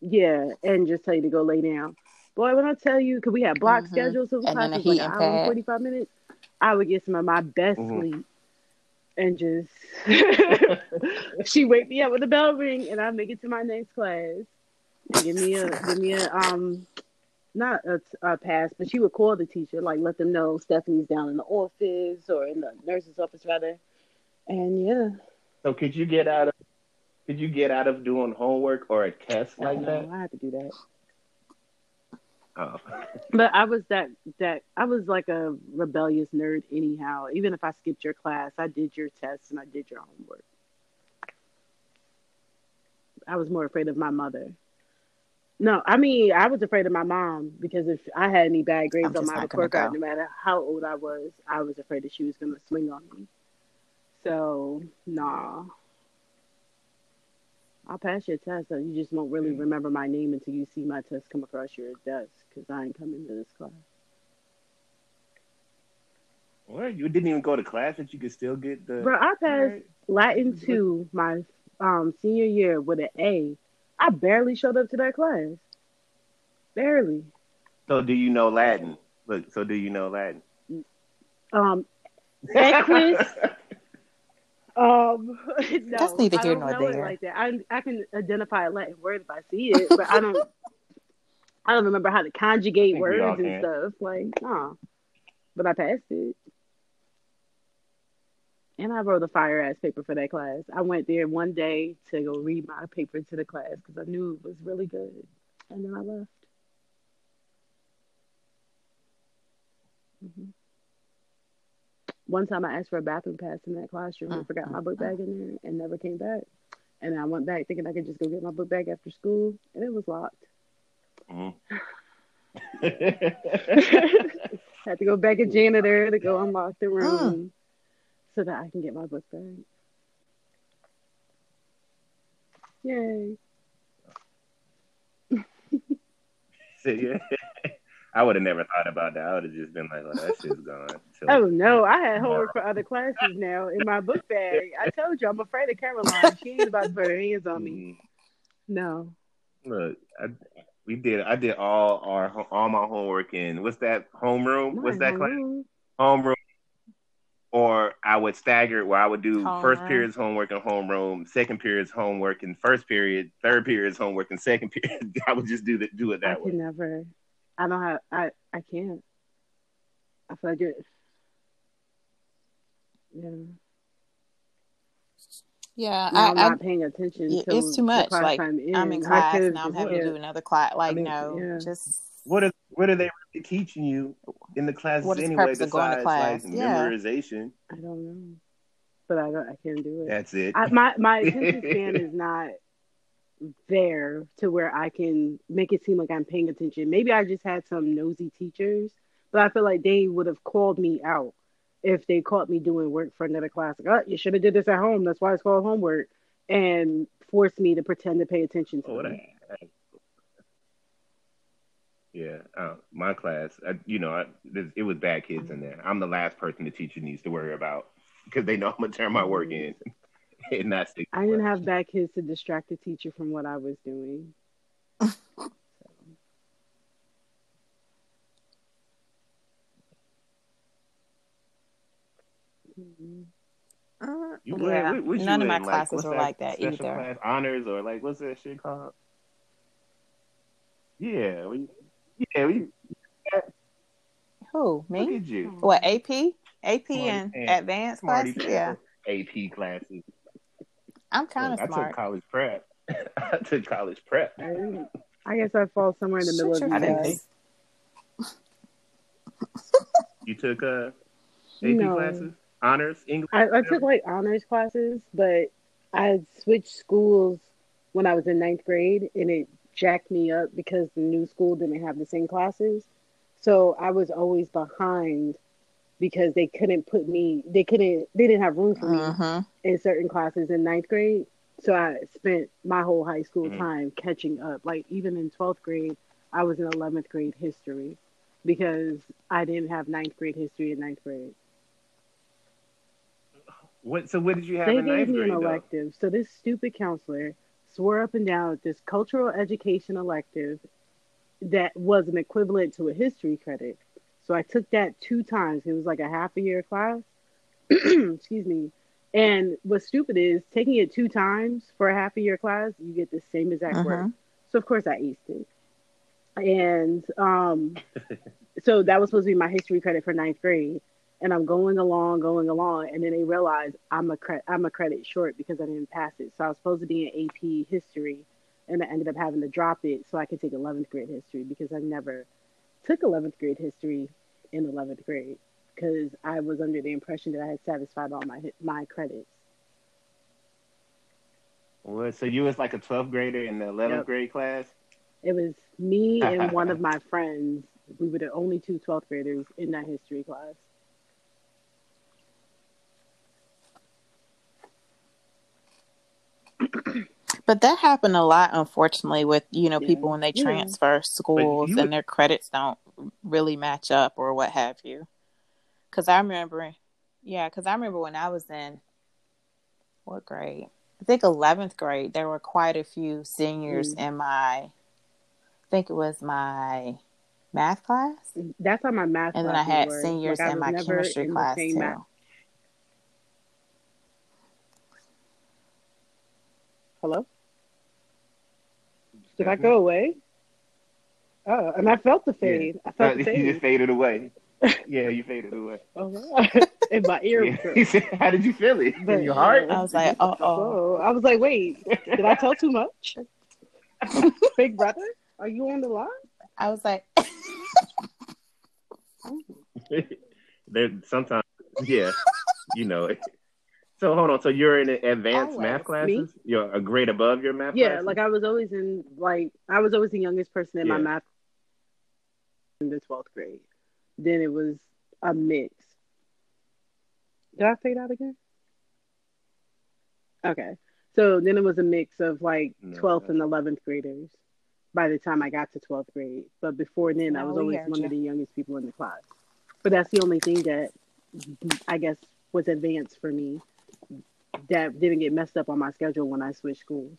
yeah, and just tell you to go lay down. Boy, when I tell you, because we have block Mhm. schedules, so the And then class like an hour and forty five minutes. I would get some of my best Mhm. sleep, and just she wake me up with the bell ring, and I make it to my next class. Give me a give me a um not a, a pass, but she would call the teacher, like let them know Stephanie's down in the office or in the nurse's office rather. And yeah, So could you get out of could you get out of doing homework or a test like I, that? I had to do that. Oh. But I was that that I was like a rebellious nerd anyhow. Even if I skipped your class, I did your tests and I did your homework. I was more afraid of my mother. No, I mean I was afraid of my mom because if I had any bad grades I'm on my report card, go. no matter how old I was, I was afraid that she was gonna swing on me. So nah. I'll pass your test. And you just won't really remember my name until you see my test come across your desk because I ain't coming to this class. What? You didn't even go to class, but you could still get the. Bro, I passed Alright. Latin two my um senior year with an A. I barely showed up to that class. Barely. So do you know Latin? Look, so do you know Latin? Um, Equus. Um, no, That's neither I here nor there. like that. I I can identify a Latin word if I see it, but I don't. I don't remember how to conjugate think we all words and can. stuff. Like, nah. But I passed it, and I wrote a fire ass paper for that class. I went there one day to go read my paper to the class because I knew it was really good, and then I left. Mhm. One time I asked for a bathroom pass in that classroom and Mm, forgot my mm, book bag in there and never came back. And I went back thinking I could just go get my book bag after school, and it was locked. Mhm. Had to go back a janitor to go unlock the room so that I can get my book bag. Yay. So, yeah. I would have never thought about that. I would have just been like, "Oh, that shit's gone." So, Oh no, I had homework for other classes now in my book bag. I told you I'm afraid of Caroline. She ain't about to put her hands on me. mhm. No. Look, I, we did. I did all our all my homework in what's that homeroom? What's that class? Homeroom. Homeroom. Or I would stagger it where I would do first Homeroom. period's homework in homeroom, second period's homework in first period, third period's homework in second period. I would just do the, do it I that way. can never. I don't have. I I can't. I feel like it. Yeah. Yeah, Now I, I'm I, not paying attention. yeah, till it's too much. Like, I'm in. I'm in I class could've now. I'm just- having to do another class. Like, mean, no, yeah. just What are what are they really teaching you in the classes What is the anyway? purpose of going to besides class? like Yeah. memorization. I don't know, but I don't. I can't do it. That's it. I, my my attention span is not there to where I can make it seem like I'm paying attention. Maybe I just had some nosy teachers, but I feel like they would have called me out if they caught me doing work for another class. Like, oh, you should have did this at home. That's why it's called homework, and forced me to pretend to pay attention to Oh, them. that- Yeah, uh, my class, I, you know, I, this, it was bad kids in there. I'm the last person the teacher needs to worry about because they know I'm gonna turn my work in and not stick. to I didn't have bad kids to distract the teacher from what I was doing. Mhm. uh, You, yeah. what- what you None of my in, classes were like that either. Class, honors or like what's that shit called? Yeah, we, yeah, we Who look me? at you. What AP? AP Smarty and advanced classes? Yeah, AP classes. I'm kind Look, of I took college prep. I took college prep. I, didn't- I guess I fall somewhere in the middle Shut of your you I didn't guys. You took uh, AP No. classes, honors, English. I, I took like honors classes, but I switched schools when I was in ninth grade, and it jacked me up because the new school didn't have the same classes. So I was always behind because they couldn't put me, they couldn't, they didn't have room for me hmm in certain classes in ninth grade. So I spent my whole high school Mhm. time catching up. Like even in 12th grade, I was in 11th grade history because I didn't have ninth grade history in ninth grade. What? So what did you have They in gave ninth me grade? an though? elective. So this stupid counselor swore up and down that this cultural education elective that was an equivalent to a history credit. So I took that two times. It was like a half a year class. Excuse me. And what's stupid is taking it two times for a half a year class, you get the same exact work. Mhm. So of course I aced it. And um, so that was supposed to be my history credit for ninth grade. And I'm going along, going along, and then they realize I'm a cre- I'm a credit short because I didn't pass it. So I was supposed to be in AP history, and I ended up having to drop it so I could take 11th grade history because I never took 11th grade history in 11th grade because I was under the impression that I had satisfied all my my credits. What? So you was like a 12th grader in the 11th Yep. grade class? It was me and one of my friends. We were the only two 12th graders in that history class. But that happened a lot, unfortunately, with you know Yeah. people when they Yeah. transfer schools and would- their credits don't really match up or what have you. Because I remember, yeah, because I remember when I was in what grade? I think eleventh grade. There were quite a few seniors Mm. in my, I think it was my math class, That's how my math. Class. And then I had were. seniors Like, in my chemistry in class too. math- Hello. Did I go away? Oh, and I felt the fade. I Uh, felt the you just faded away. Yeah, you faded away. Oh, wow. in my ear. Yeah. He said, How did you feel it? But- In your heart? I was like, uh oh. Oh, I was like, wait, did I tell too much? Big brother, are you on the line? I was like, there sometimes yeah you know it. So hold on so you're in advanced math Always. Me? classes you're a grade above your math Yeah, classes? like I was always in like I was always the youngest person in my math in the twelfth grade. Then it was a mix. Did I say that again? Okay. So then it was a mix of like 12th no. and 11th graders by the time I got to 12th grade. But before then, I was oh, always heard one you. of the youngest people in the class. But that's the only thing that I guess was advanced for me that didn't get messed up on my schedule when I switched schools.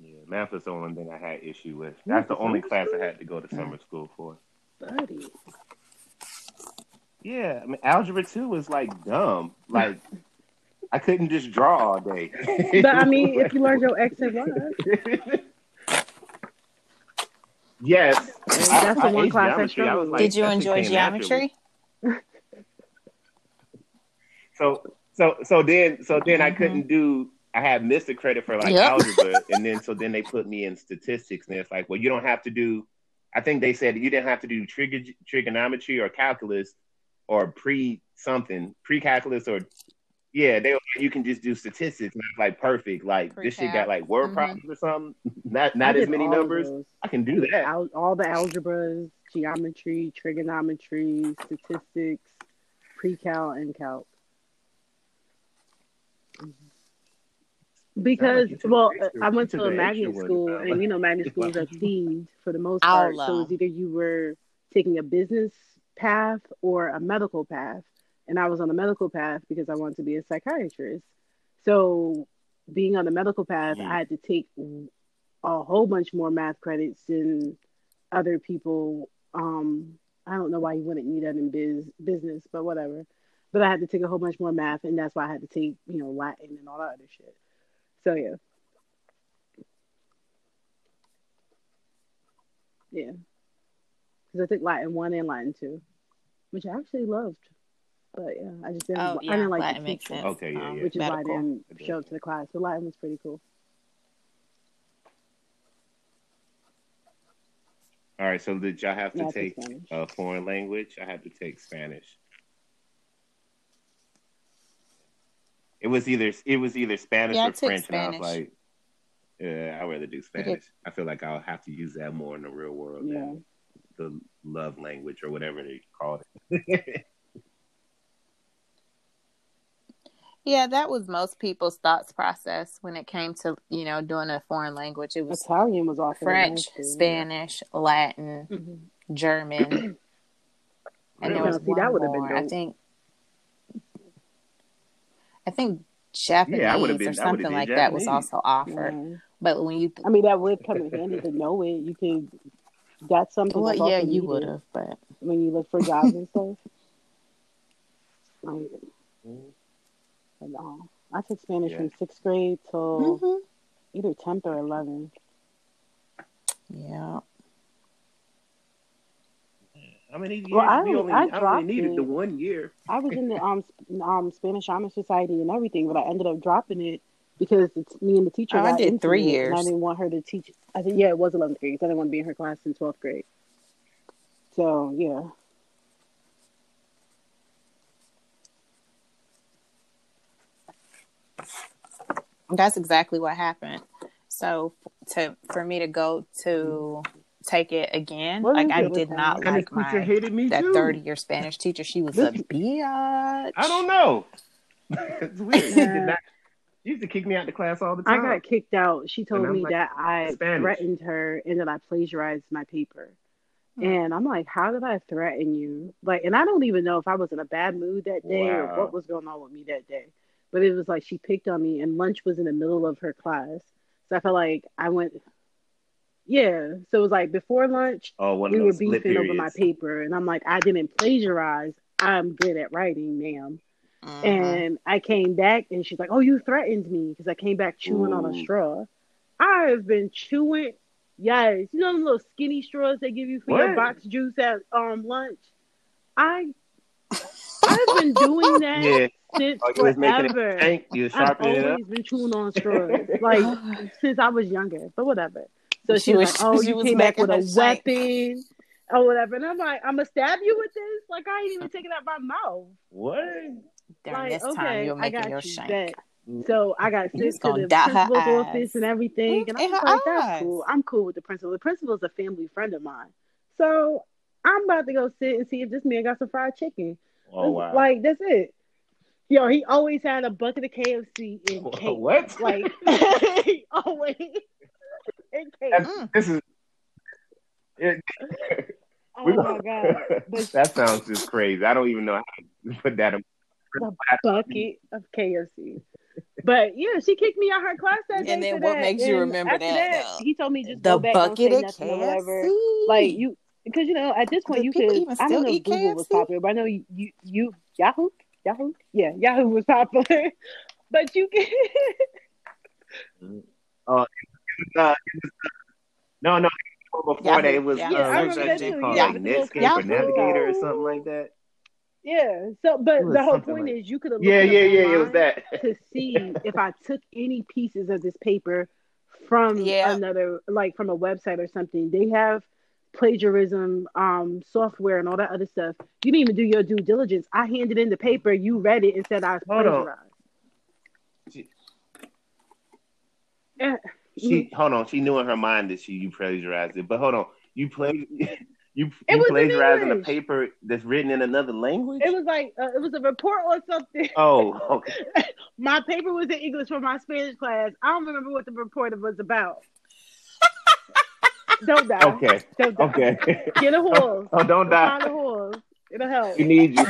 yeah math was the only thing i had issue with. That's the only class i had to go to summer school for. Buddy. yeah i mean algebra 2 was like dumb. Like i couldn't just draw all day. But I mean, if you learned your X and Y, yes That's the one aced class I struggled with. did you enjoy geometry? So so so then so then I Mhm. couldn't do I had missed the credit for like Yep. algebra and then so then they put me in statistics and it's like well you don't have to do I think they said you didn't have to do trig- trigonometry or calculus or pre something pre calculus or yeah they were you can just do statistics and I like perfect like this shit got like word Mhm. problems or something not not as many numbers. I can do that Al- all the algebras, geometry, trigonometry, statistics, pre-cal, and calc. Because you well, extra- I went to a magnet school, and you know magnet schools are themed for the most All part. of So it's either you were taking a business path or a medical path, and I was on the medical path because I wanted to be a psychiatrist. So being on the medical path. I had to take a whole bunch more math credits than other people. Um, I don't know why you wouldn't need that in biz business, but whatever. But I had to take a whole bunch more math, and that's why I had to take you know Latin and all that other shit. So yeah, yeah, because I took Latin one and Latin two, which I actually loved. But yeah, I just didn't. Oh, I didn't like Latin the makes sense. Okay, yeah, yeah. which is why I didn't show up to the class. But Latin was pretty cool. all right so did y'all have to Yeah, take Spanish. a foreign language I had to take Spanish It was either it was either Spanish Yeah, or took French, and I was like, "Yeah, I'd rather do Spanish." I feel like I'll have to use that more in the real world Yeah. than the love language or whatever they call it. Yeah, that was most people's thoughts process when it came to you know doing a foreign language. It was Italian was offered French, high school. Spanish, Latin, Mhm. German, and there was See, that would've been more. I think, I think Japanese Yeah, I would've been- or something did like that was also offered. Yeah. But when you, I mean, that would come in handy to know it. You could. That's something. well, that's yeah, you would have, but when you look for jobs and stuff. Like, but no, I took Spanish Yeah. from sixth grade till Mhm. either tenth or eleventh. yeah, How many years? Well, I we only- only, I I, only dropped needed it. the one year. I was in the um um Spanish Honor Society and everything, but I ended up dropping it because it's me and the teacher. Oh, I did three it, and years. I didn't want her to teach. I think yeah, it was eleventh grade. 'cause I didn't want to be in her class in twelfth grade. So yeah, that's exactly what happened. So to for me to go to take it again. What like I it did not And like my hated me that too. thirty year Spanish teacher. She was a This- biatch. I don't know. it's weird. She, did not, she used to kick me out the class all the time. I got kicked out. She told me like, that I Spanish. threatened her and that I plagiarized my paper. Hmm. And I'm like, how did I threaten you? Like, and I don't even know if I was in a bad mood that day or what was going on with me that day. But it was like she picked on me, and lunch was in the middle of her class. So I felt like I went, yeah. So it was like before lunch, oh, one we of were those split beefing over my paper. And I'm like, I didn't plagiarize. I'm good at writing, ma'am. Mhm. And I came back and she's like, Oh, you threatened me because I came back chewing on a straw. I have been chewing, yes, you know, the little skinny straws they give you for your box juice at um lunch. I I've been doing that Yeah. Since Oh, you was making forever. it tank. You was I've sharpening it up. always been chewing on straws, like since I was younger, but whatever. So She she was was- like, "Oh, she you was came back with a her weapon or whatever," and I'm like, "I'm gonna stab you with this? Like I ain't even taking out my mouth." What? During like, this time, okay, you're I making got your you. shank. Bet. So I got You sent to the dot principal's office and everything, and I in was her like, "That's eyes. cool. I'm cool with the principal. The principal is a family friend of mine, so I'm about to go sit and see if this man got some fried chicken. Oh wow. Like that's it. Yo, he always had a bucket of KFC and cake. what? Like he always and cake. That's- Mm. this is. It, Oh we- my god, But- that sounds just crazy. I don't even know how to put that in. the bucket of KFC. But yeah, she kicked me out of her class that day. And then what that. makes you remember after that, though? He told me just The go back, bucket of nothing or whatever. KFC. Like you, because you know at this point Do you people could. even I don't know if eat Google was popular, but I know you, you, you Yahoo, Yahoo, yeah, Yahoo was popular. but you can. Uh, uh, no, no. Before Yahoo, that, it was Yahoo. Yeah, uh, I what's remember that that called? yeah, Like the little Netscape or Navigator or something like that. Yeah. So, but the whole point like- is you could have. Yeah, yeah, yeah. It was that. to see if I took any pieces of this paper from Yeah. another, like from a website or something. They have plagiarism um, software and all that other stuff. You didn't even do your due diligence. I handed in the paper, you read it and said I Hold on. plagiarized. She- Eh, She hold on. She knew in her mind that she you plagiarized it, but hold on. You play you you was in plagiarizing a paper that's written in another language. It was like uh, it was a report or something. oh, okay. My paper was in English for my Spanish class. I don't remember what the report was about. Don't die. Okay. Don't die. Okay. Get a horse. Oh, oh don't die. Find a die. horse. It'll help. We need you.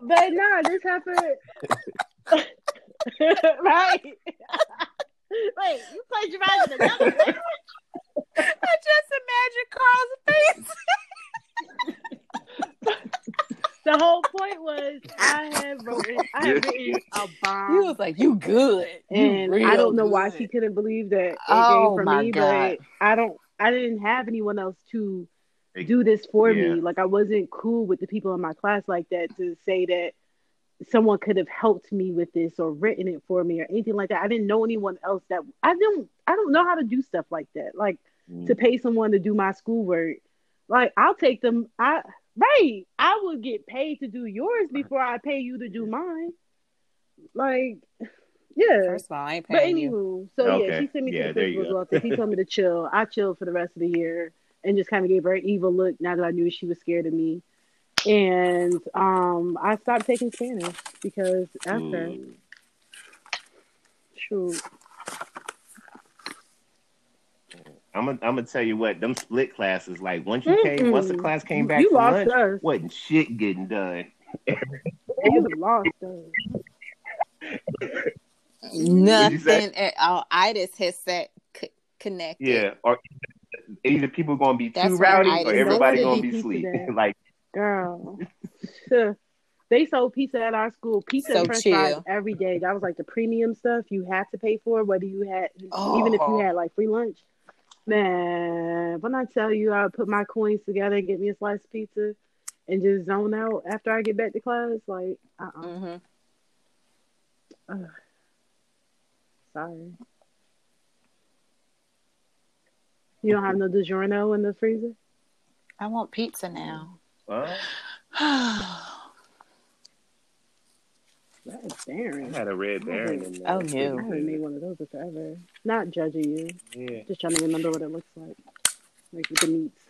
But nah, this happened. right. Wait, you plagiarized another language? I just imagine Carl's face. The whole point was I had written, I had written a bomb. He was like, "You good?" And real I don't know why good." she couldn't believe that it Oh, came from my me. God. But I don't, I didn't have anyone else to do this for Yeah. me. Like I wasn't cool with the people in my class like that to say that someone could have helped me with this or written it for me or anything like that. I didn't know anyone else that I don't I don't know how to do stuff like that. Like to mm. pay someone to do my schoolwork. Like I'll take them I right. I would get paid to do yours before I pay you to do mine. Like yeah. First of all, I ain't But paying you. anywho, so yeah, she sent me Yeah, to the there you principal's office. He told me to chill. I chilled for the rest of the year and just kind of gave her an evil look now that I knew she was scared of me. And um, I stopped taking Spanish because after Ooh. shoot, I'm gonna I'm gonna tell you what. Them split classes, like once you came, once the class came back you from lost lunch, us. wasn't shit getting done. You lost us. Nothing at all. Itis has set c- connected. Yeah, or either people gonna be That's too rowdy or everybody gonna be pizza asleep. like Girl. they sold pizza at our school. Pizza So and french fries every day. That was like the premium stuff you had to pay for, whether you had even if you Oh. had like free lunch. Man, when I tell you I would put my coins together and get me a slice of pizza and just zone out after I get back to class, like uh uh hmm sorry. You don't have no DiGiorno in the freezer? I want pizza now. well, That is I barren. had a red baron in there. Oh, yeah. I haven't made one of those in forever. Not judging you, Yeah. just trying to remember what it looks like. like with the meats.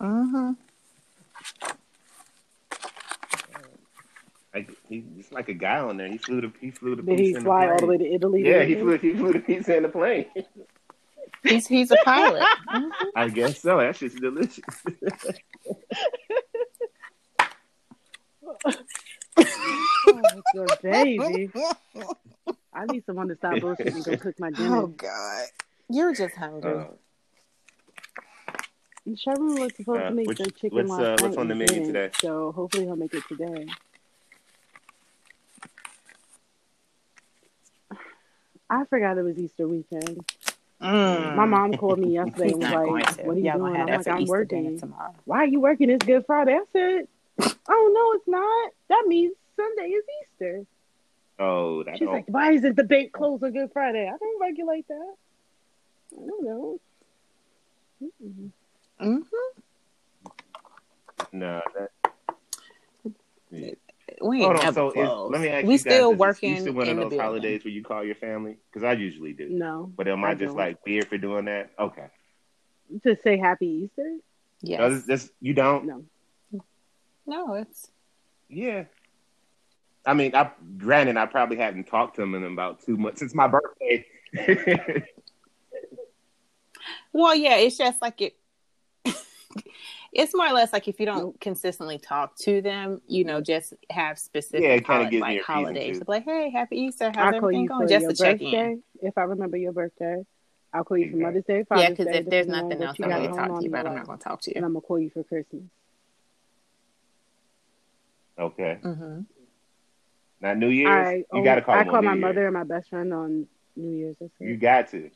Mm-hmm. Like he's just like a guy on there. He flew the he flew the Did he in the fly all the way plane. to Italy? Yeah, he flew he flew the pizza in the plane. He's he's a pilot. I guess so. That shit's delicious. Oh, good baby. I need someone to stop bullshit and go cook my dinner. Oh God, you're just hungry. Uh, Sherman was supposed Uh, to make which- the chicken what's, last uh, what's night on the menu today? So hopefully he'll make it today. I forgot it was Easter weekend. Mm. My mom called me yesterday and was like, "What are you Y'all doing?" gonna I'm have like, "I'm Easter working." tomorrow. Why are you working? It's Good Friday. I said, "Oh no, it's not. That means Sunday is Easter." oh, that She's don't, like, "Why isn't the bank closed on Good Friday?" I don't regulate that. I don't know. Mm-mm. Mm-hmm. no. That, yeah. We Hold ain't on. So is, closed. let me ask we you guys: still is working Easter one in of those building. holidays where you call your family? Because I usually do. No, But am I, I just don't. like weird for doing that? Okay. to say Happy Easter. Yes. No, this, this, you don't. No. No, it's Yeah. I mean, I granted I probably hadn't talked to him in about two months since my birthday. well, yeah. It's just like it. it's more or less like if you don't consistently talk to them, you know, just have specific Yeah, it kinda holi- me like holidays. to. Like, hey, happy Easter! How's I'll call everything you going? Just your to check in. if I remember your birthday. I'll call you for Mother's Day, Father's Day. Yeah, because if there's nothing else I'm going to talk to you in your about, I'm not going to talk to And you. I'm gonna call you for Christmas. okay. hmm Now New Year's, I you oh, got to call I him call my New Year's. mother and my best friend on New Year's. That's it. You got to.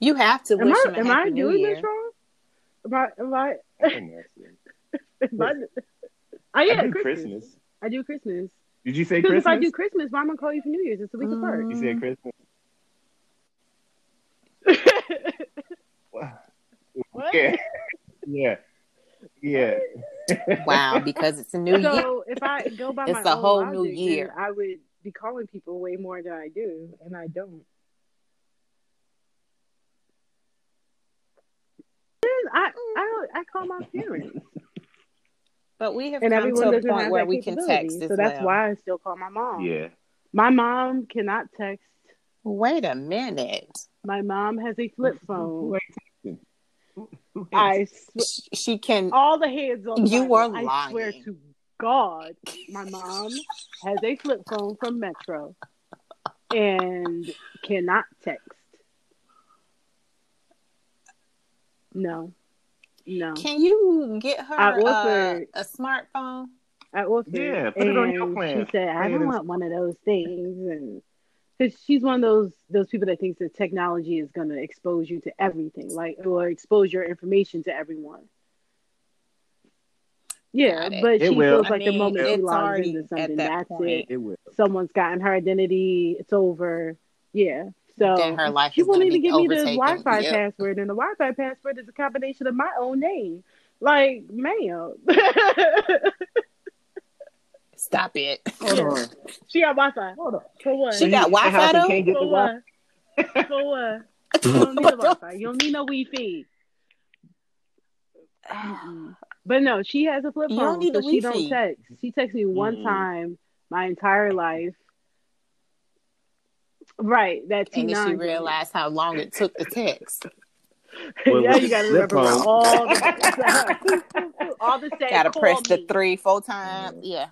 You have to am wish I am I New doing Year. this wrong? Am I am I? I think that's it. Am I yeah, I do Christmas. Christmas. I do Christmas. Did you say Because Christmas? if I do Christmas, why am I call you for New Year's? It's a week apart. You said Christmas. What? Yeah. Yeah. Yeah. Wow, because it's a new year. so if I go by It's my a own whole logic, new year. I would be calling people way more than I do, and I don't. I I don't, I call my parents, But we have and come everyone to a doesn't point where we can text So that's well. why I still call my mom. Yeah. My mom cannot text. Wait a minute. My mom has a flip phone. Wait. I sw- She can. all the hands on. You Bible. are I swear to God, my mom has a flip phone from Metro and cannot text. No, no. Can you get her I uh, offered- a smartphone? I offered, Yeah, put it on your plan. She said, "I don't want one of those things," and because she's one of those those people that thinks that technology is going to expose you to everything, like or expose your information to everyone. Yeah, it. but It she will. feels I like the moment she it's logs into something, that that's point. it. It will. Someone's gotten her identity. It's over. Yeah. So Then her life she won't even be give me the. Wi-Fi Yep. password, and the Wi-Fi password is a combination of my own name. Like, ma'am, Stop it. Hold on. she got Wi-Fi. Hold on. For what? She got You in the house Wi-Fi and though? can't get the For what? For what? You don't need the Wi-Fi. You don't need no Wi-Fi. Mm-mm. But no, she has a flip You phone, don't need so the she don't text. She texts me one Mm-mm. time my entire life. Right, that T And then she realized how long it took to text. Well, yeah, with you got to flip remember phone- all the all the say. Gotta call press the three, four times. Yeah.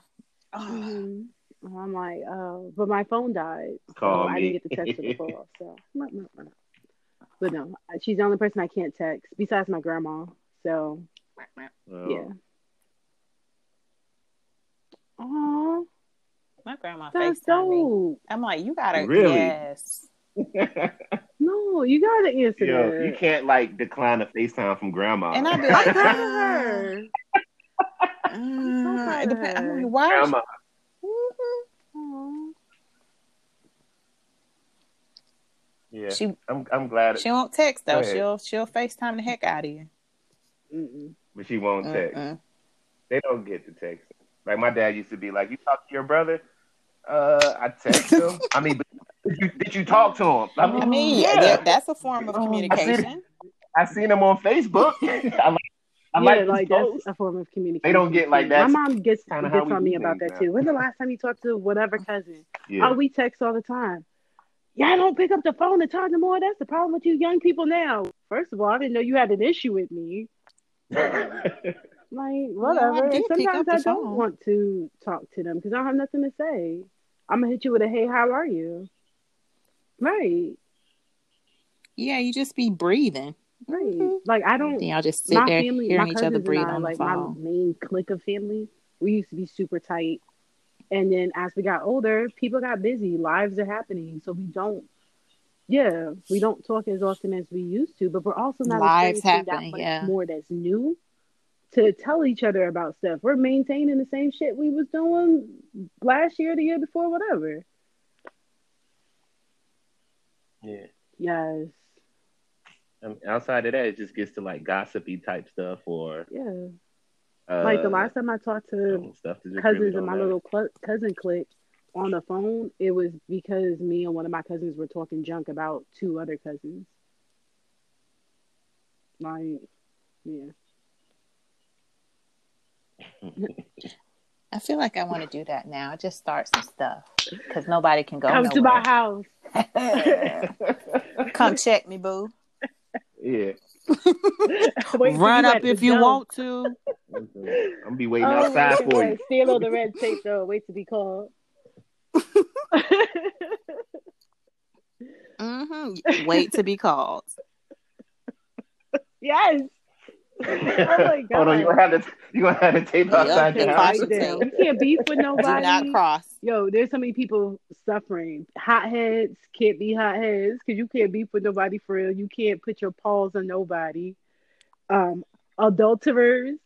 Mhm. I'm like, oh, but my phone died, so Call I didn't get the text for the call. So, but no, she's the only person I can't text besides my grandma. So, Oh. yeah. Oh, My grandma that's FaceTime me. I'm like, you gotta Really? yes. No, you gotta answer Yo, that. you can't like decline a FaceTime from grandma. And I'd be like, proud of her. Uh, it depends. I'm her. like, why? grandma. Aw. Yeah. She I'm I'm glad she won't text though. She'll she'll FaceTime the heck out of you. Mm-mm. but she won't text. Mm-mm. They don't get the text. Like my dad used to be like, "You talk to your brother?" Uh, I text him. I mean, did you, did you talk to him? I mean, I mean, yeah. yeah, that's a form of Oh, communication. I seen him on Facebook. I like. I yeah, like, like that's a form of communication. They don't get like that. My mom gets kinda gets on me about that now. too. When's the last time you talked to whatever cousin? Yeah. Oh, we text all the time. Y'all don't pick up the phone and talk no more. That's the problem with you young people now. First of all, I didn't know you had an issue with me. Like whatever. did and sometimes I don't phone. want to talk to them because I don't have nothing to say. I'm gonna hit you with a hey, how are you? Right, Yeah, you just be breathing. Right. Hmm. Like I don't. Then y'all just sit my there family, hearing my each other breathe I, on the like phone. my main clique of family, we used to be super tight. And then as we got older, people got busy, lives are happening, so we don't. Yeah, we don't talk as often as we used to, but we're also not Lives experiencing happen, that much yeah. more that's new to tell each other about stuff. We're maintaining the same shit we was doing last year, the year before, whatever. yeah. Yes, I mean, outside of that, it just gets to like gossipy type stuff or yeah. uh, like the last time I talked to stuff cousins really in my matter. little cl- cousin clique on the phone, it was because me and one of my cousins were talking junk about two other cousins. Like, yeah. I feel like I want to do that now. Just start some stuff because nobody can go Come to my house. Come check me, boo. Yeah. Wait Run up if you door. want to. I'm gonna be waiting Oh, outside my for God. you. Steal all the red tape though. Wait to be called. hmm Wait to be called. yes. Oh my God. Hold on, you gonna have to you gonna have to tape outside the your Okay, house. caution right there. tape. We can't beef with Do nobody. not cross. Yo, there's so many people suffering. Hotheads can't be hotheads because you can't beef with nobody for real. You can't put your paws on nobody. Um, adulterers,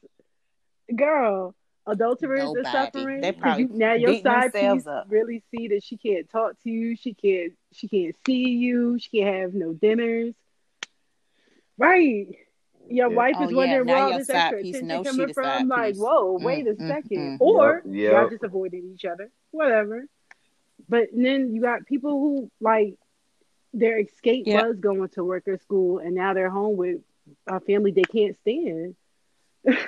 girl, adulterers Nobody. are suffering. They 'cause probably you, now your beating side themselves piece up. really see that she can't talk to you. She can't. She can't see you. She can't have no dinners. Right. Your Yeah. wife Oh, is yeah. wondering Now where all your this extra attention knows she coming from. Like, piece. whoa, Mm, wait a mm, second. mm. Or Yep, y'all just avoiding each other. Whatever. But then you got people who like their escape Yep. was going to work or school, and now they're home with a family they can't stand.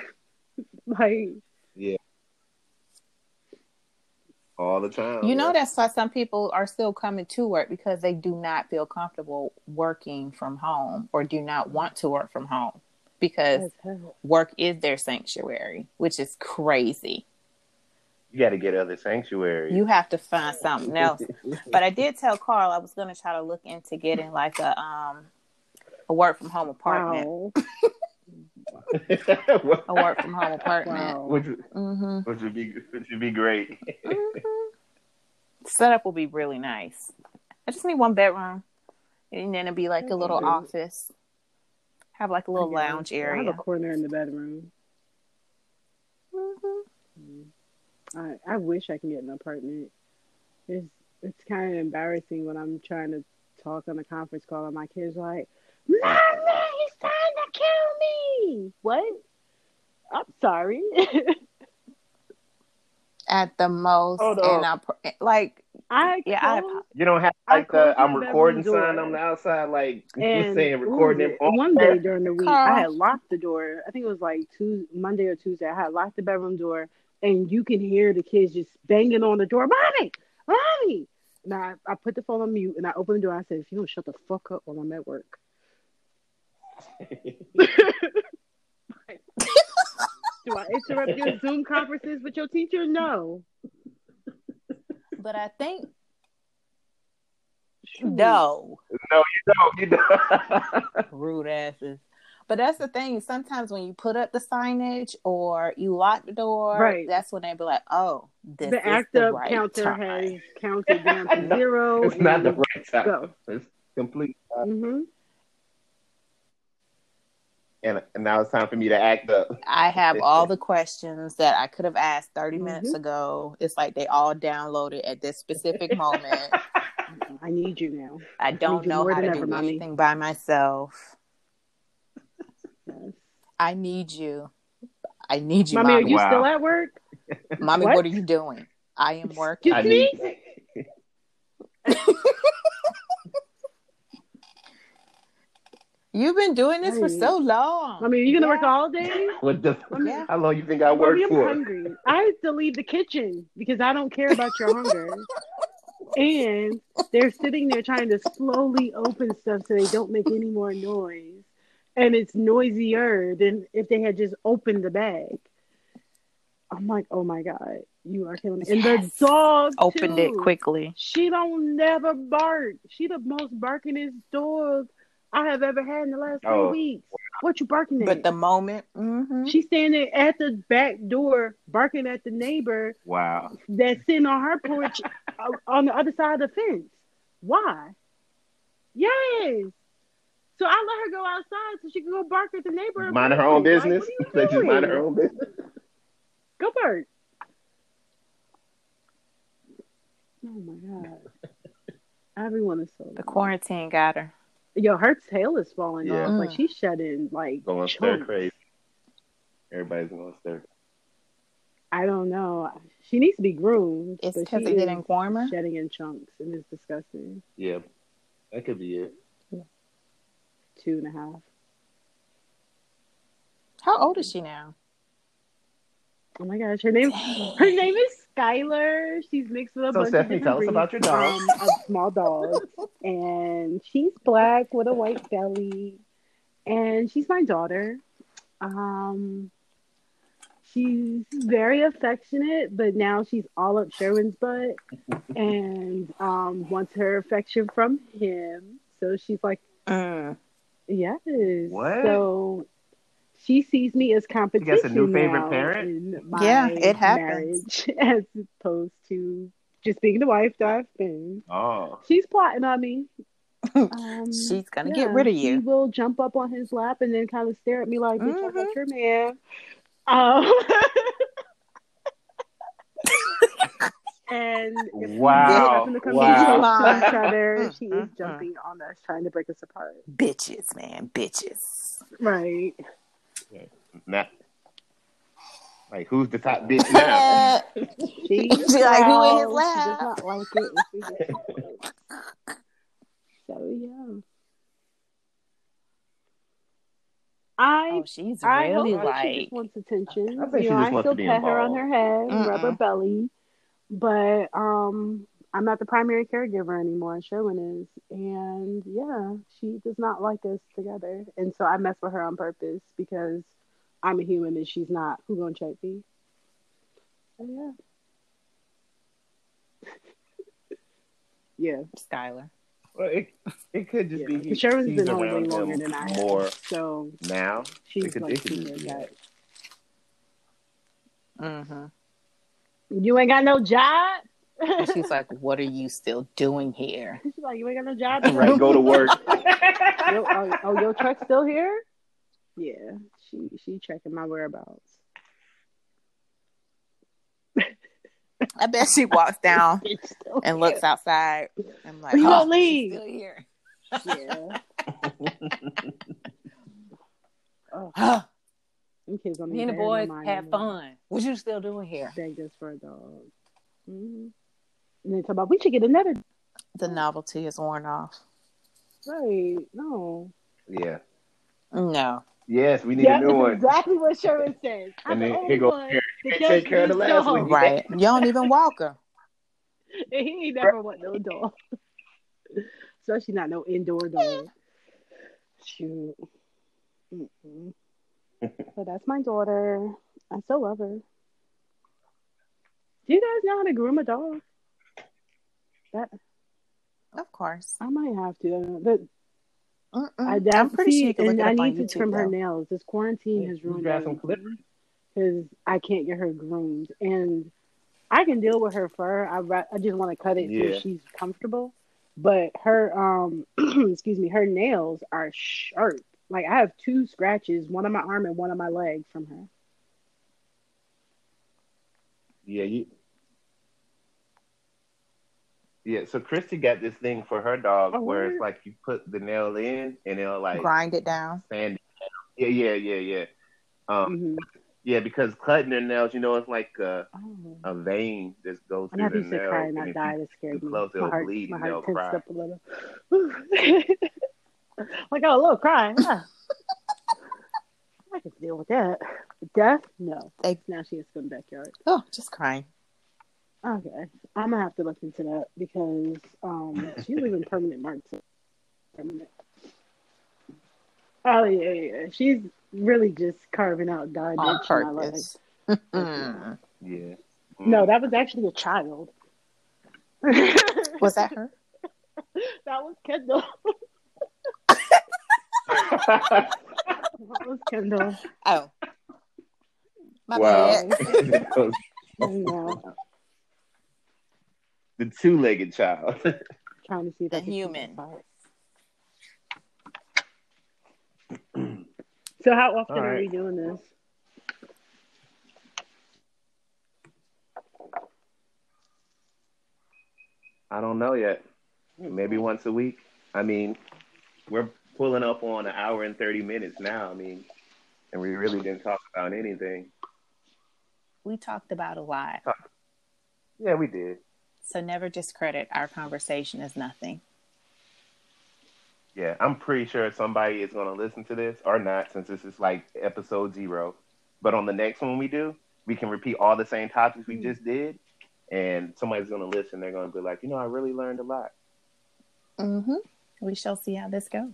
like, yeah, all the time. You know yeah. that's why some people are still coming to work because they do not feel comfortable working from home or do not want to work from home because work is their sanctuary, which is crazy. you got to get other sanctuaries. You have to find something else. But I did tell Carl I was going to try to look into getting like a um a work from home apartment, Wow. a work from home apartment. Wow. which, hmm which would be which would be great. Setup will be really nice. I just need one bedroom, and then it'd be like a little Okay. office. Have like a little I guess. lounge I have a corner in the bedroom. Mhm. I, I wish I can get an apartment. It's it's kind of embarrassing when I'm trying to talk on a conference call and my kids are like, "Mommy, he's trying to kill me." What? I'm sorry. At the most, Hold and on. I like I Yeah, I- closed- You don't have I like the I'm recording door. sign on the outside, like you and saying recording was it one day during the week, I had locked the door. I think it was like Tuesday, Monday or Tuesday. I had locked the bedroom door, and you can hear the kids just banging on the door, "Mommy, mommy!" And I, I put the phone on mute, and I opened the door. I said, "If you don't shut the fuck up while I'm at work." Do I interrupt your Zoom conferences with your teacher? No. But I think no No, you don't. You don't. rude asses. But that's the thing. Sometimes when you put up the signage or you lock the door, Right. that's when they be like, "Oh, this The is act the up right counter time." has counted down to No, zero. it's not the right time. go. It's complete. Mhm. And, and now it's time for me to act up. I have all the questions that I could have asked 30 minutes Mhm. ago. It's like they all downloaded at this specific moment. I need you now. I don't you know more how to do ever, mommy. anything by myself. I need you. I need you, Mommy, are you Wow. still at work? Mommy, What? what are you doing? I am working. Excuse me? You've been doing this for so long. I mean, you gonna work all day? What the? Yeah. How long you think I Mommy, work I'm for? hungry. I have to leave the kitchen because I don't care about your hunger. And they're sitting there trying to slowly open stuff so they don't make any more noise. And it's noisier than if they had just opened the bag. I'm like, oh my God, you are killing me. And Yes. the dog Opened it quickly. She don't never bark. She the most barkingest dog I have ever had in the last three Oh. weeks. What you barking at? But the moment, mhm. She's standing at the back door barking at the neighbor Wow. that's sitting on her porch on the other side of the fence. Why? Yes. So I let her go outside so she can go bark at the neighbor. Mind her own of me. Like, business. what They just mind her own business. Go bark. Oh my god. Everyone is so the quarantine got her. Yo, her tail is falling Yeah. off. Like Mm. she's shedding like Going stir crazy. Everybody's going stir. I don't know. She needs to be groomed. It's because she it's getting is warmer. shedding in chunks and it's disgusting. Yeah, that could be it. Two and a half. How old is she now? Oh my gosh, her name her name is Skylar. She's mixed with a So, bunch Stephanie, of tell different us about your breeds, dog. um, of small dog, and she's black with a white belly, and she's my daughter. Um, she's very affectionate, but now she's all up Sherwin's butt, and um, wants her affection from him. So she's like, Mm. yes. What? So she sees me as competition. a new favorite parent? in my Yeah, it happens. marriage, as opposed to just being the wife that I've been. Oh, She's plotting on me. Um, She's gonna yeah, get rid of She you. will jump up on his lap and then kind of stare at me like, "Bitch, I Mhm. got your man." Um, and if we Wow. happen to come Wow. to each other, she is mm. jumping on us, trying to break us apart. Bitches, man, bitches. Right. Not like who's the top bitch now? She, She like, who in his growls. lap? She does not like it if we get. So yeah. I Oh, she's I really hope she like. just wants attention. I think you she know, just I wants still to be pet her on her head, Mm-mm. rub her belly, but um, I'm not the primary caregiver anymore. Sherwin is, and yeah, she does not like us together, and so I mess with her on purpose because I'm a human and she's not. Who gonna check me? So, yeah. yeah, Skylar. Well, it, it could just yeah. be Sherwin's she's been home way around longer than I have, more so now. she's It could- like it could just be that. attached. Mm-hmm. You ain't got no job. And she's like, "What are you still doing here?" She's like, you ain't got no job. Right, go to work. Yo, oh, oh, your truck's still here? Yeah, she she checking my whereabouts. I bet she walks down It's still and looks outside. I'm like, You "Oh, don't she's leave." still here." Yeah. Oh, them kids don't Me and the even boys no mind had fun. What you still doing here? Begged us for a dog. hmm And they talk about we should get another. The novelty is worn off. Right? No. yeah. No. Yes, we need Yeah, a new one. exactly what Sherman says. I'm And the then only here go one Harry. can't take care of the last dog. one. Right. You don't even walk her. And he ain't never want no dog. Especially not no indoor dog. Shoot. Mm-mm. but that's my daughter. I still love her. Do you guys know how to groom a dog? That Of course. I might have to. But Mm-mm. I I'm pretty sure you can look and I need to YouTube, trim her nails. This quarantine Yeah, has ruined grab some everything because I can't get her groomed, and I can deal with her fur. I I just want to cut it Yeah. so she's comfortable. But her um, excuse me, her nails are sharp. Like I have two scratches, one on my arm and one on my leg from her. Yeah, you. Yeah, so Christy got this thing for her dog Oh, where it's like you put the nail in and it'll like Grind it down. sand. it down. Yeah, yeah, yeah, yeah. Um, hmm yeah, because cutting their nails, you know, it's like a, Oh. a vein that goes through happy the nail. cry and and not if die. you- scared too me. close, my it'll heart, bleed my and they'll heart tensed cry. up a little. like, oh, a little crying. Yeah. I can deal with that. Death? No. They- Now she has to go in the backyard. Oh, just crying. Okay. I'm gonna have to look into that because um she's leaving permanent marks. Permanent. Oh yeah, yeah. She's really just carving out God On ditch in my life. Mm. Yeah. No, that was actually a child. Was that her? that was Kendall. That was Kendall. Oh. My wow. Bad. No, the two-legged child. trying to see if The I can see human. that. So how often All are right. we doing this? I don't know yet. Maybe once a week. I mean, we're pulling up on an hour and thirty minutes now. I mean, and we really didn't talk about anything. We talked about a lot. Yeah, we did. So never discredit our conversation as nothing. Yeah, I'm pretty sure somebody is going to listen to this or not, since this is like episode zero. But on the next one we do, we can repeat all the same topics we just did, and somebody's going to listen. They're going to be like, you know, I really learned a lot. Mm-hmm. We shall see how this goes.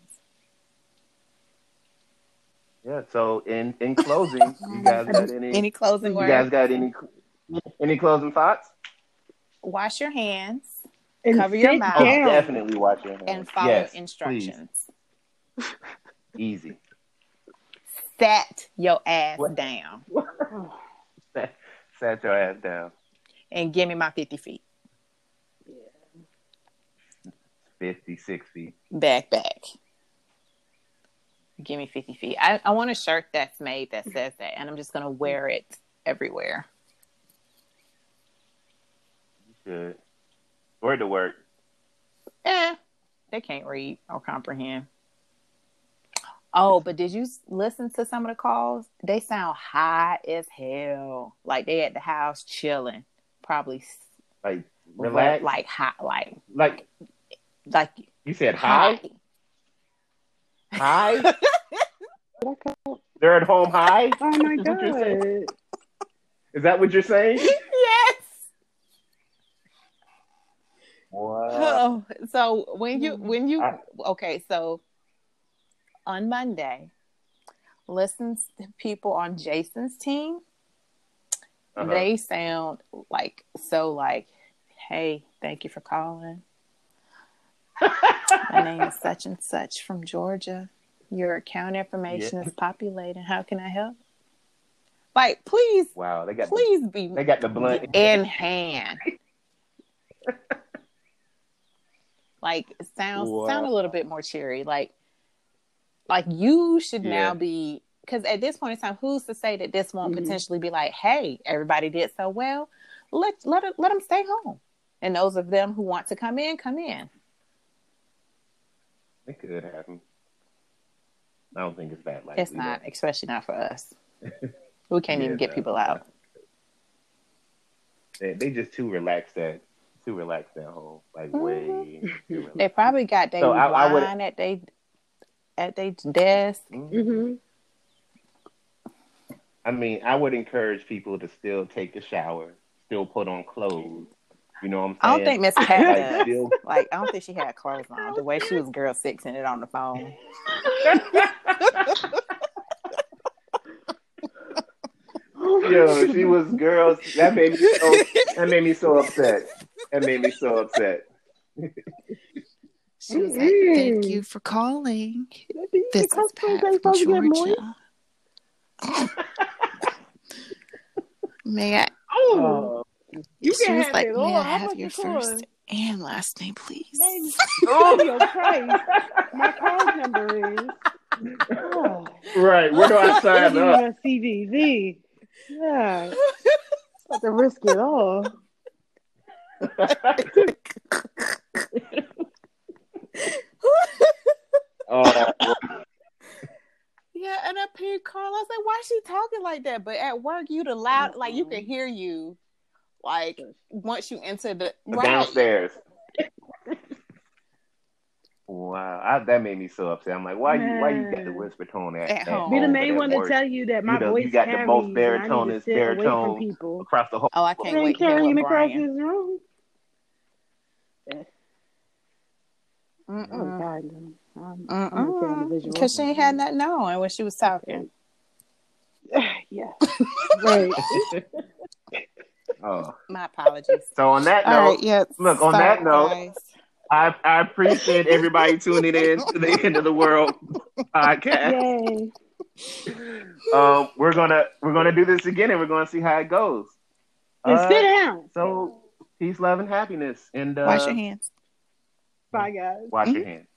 Yeah. So in in closing, you guys got any? Any closing you words? guys got any? Any closing thoughts? Wash your hands And Cover your mouth. Oh, down. definitely wash your hands. and follow yes, instructions. Please. Easy. Set your ass What? down Sat, sat your ass down. and give me my 50 feet. 50, 60. Back, back. Give me 50 feet. I, I want a shirt that's made that says that, and I'm just going to wear it everywhere. You should. Word to work. Eh, they can't read or comprehend. Oh, but did you listen to some of the calls? They sound high as hell. Like they at the house chilling, probably Like, relax. like hot, like Like, like you said hi? high. Hi? They're at home high? Oh my Is what you're saying? god. Is that what you're saying? yes. What? Oh, so when you when you I- okay, so on Monday, listen to people on Jason's team. Uh-huh. They sound like so like, hey, thank you for calling. My name is such and such from Georgia. Your account information Yeah. is populating. How can I help? Like, please, wow, they got please be they got the blunt. in hand. Like sound Wow. sound a little bit more cheery. Like like you should Yeah. now be because at this point in time, who's to say that this won't Mhm. potentially be like, hey, everybody did so well. Let let it, let them stay home. And those of them who want to come in, come in. It could happen. I don't think it's that likely. It's not, especially not for us. We can't Yeah, even get no. people out. They, they just too relaxed at too relaxed at home. Like way too relaxed. They probably got their So I- I would- at they at their desk. Mhm. Mm-hmm. I mean, I would encourage people to still take a shower, still put on clothes. You know what I'm saying? I don't think Miss Pat like still Like, I don't think she had clothes on. The way she was girl sixing it on the phone. Yo, she was girls. That made me so. That made me so upset. That made me so upset. She was like, "Thank you for calling. This is Pat ain't from supposed to. Georgia. May I?" Oh, Uh, you she can was have like, it "May. I have your first cost? and last name, please?" Baby, oh, your price. My card number is. Oh, right. Where do I sign up? you a CVV. Yeah. About to risk it all. Oh, Yeah, and I paid Carl. I was like, "Why is she talking like that?" But at work, you the loud, like you can mm-hmm. hear you, like once you enter the right. downstairs. Wow, I, that made me so upset. I'm like, why you why you got the whisper tone at, At at home. Be the main one at to tell you that my you know, voice you got the carries, most I need to baritone- sit baritone people. across the whole. Oh, I can't Then wait to hear carrying across Brian. this room. Oh Mm-mm. God, no. I'm, I'm okay on the visual. Because she ain't had nothing on when she was talking. yeah, right. Oh, My apologies. so on that note, right, yeah. look, on sorry, that note- guys. I I appreciate everybody tuning in to the end of the world podcast. Yay! Um, we're gonna we're gonna do this again, and we're gonna see how it goes. And Uh, sit down. so peace, love, and happiness, and uh, Wash your hands. Bye, guys. Wash your Mhm. hands.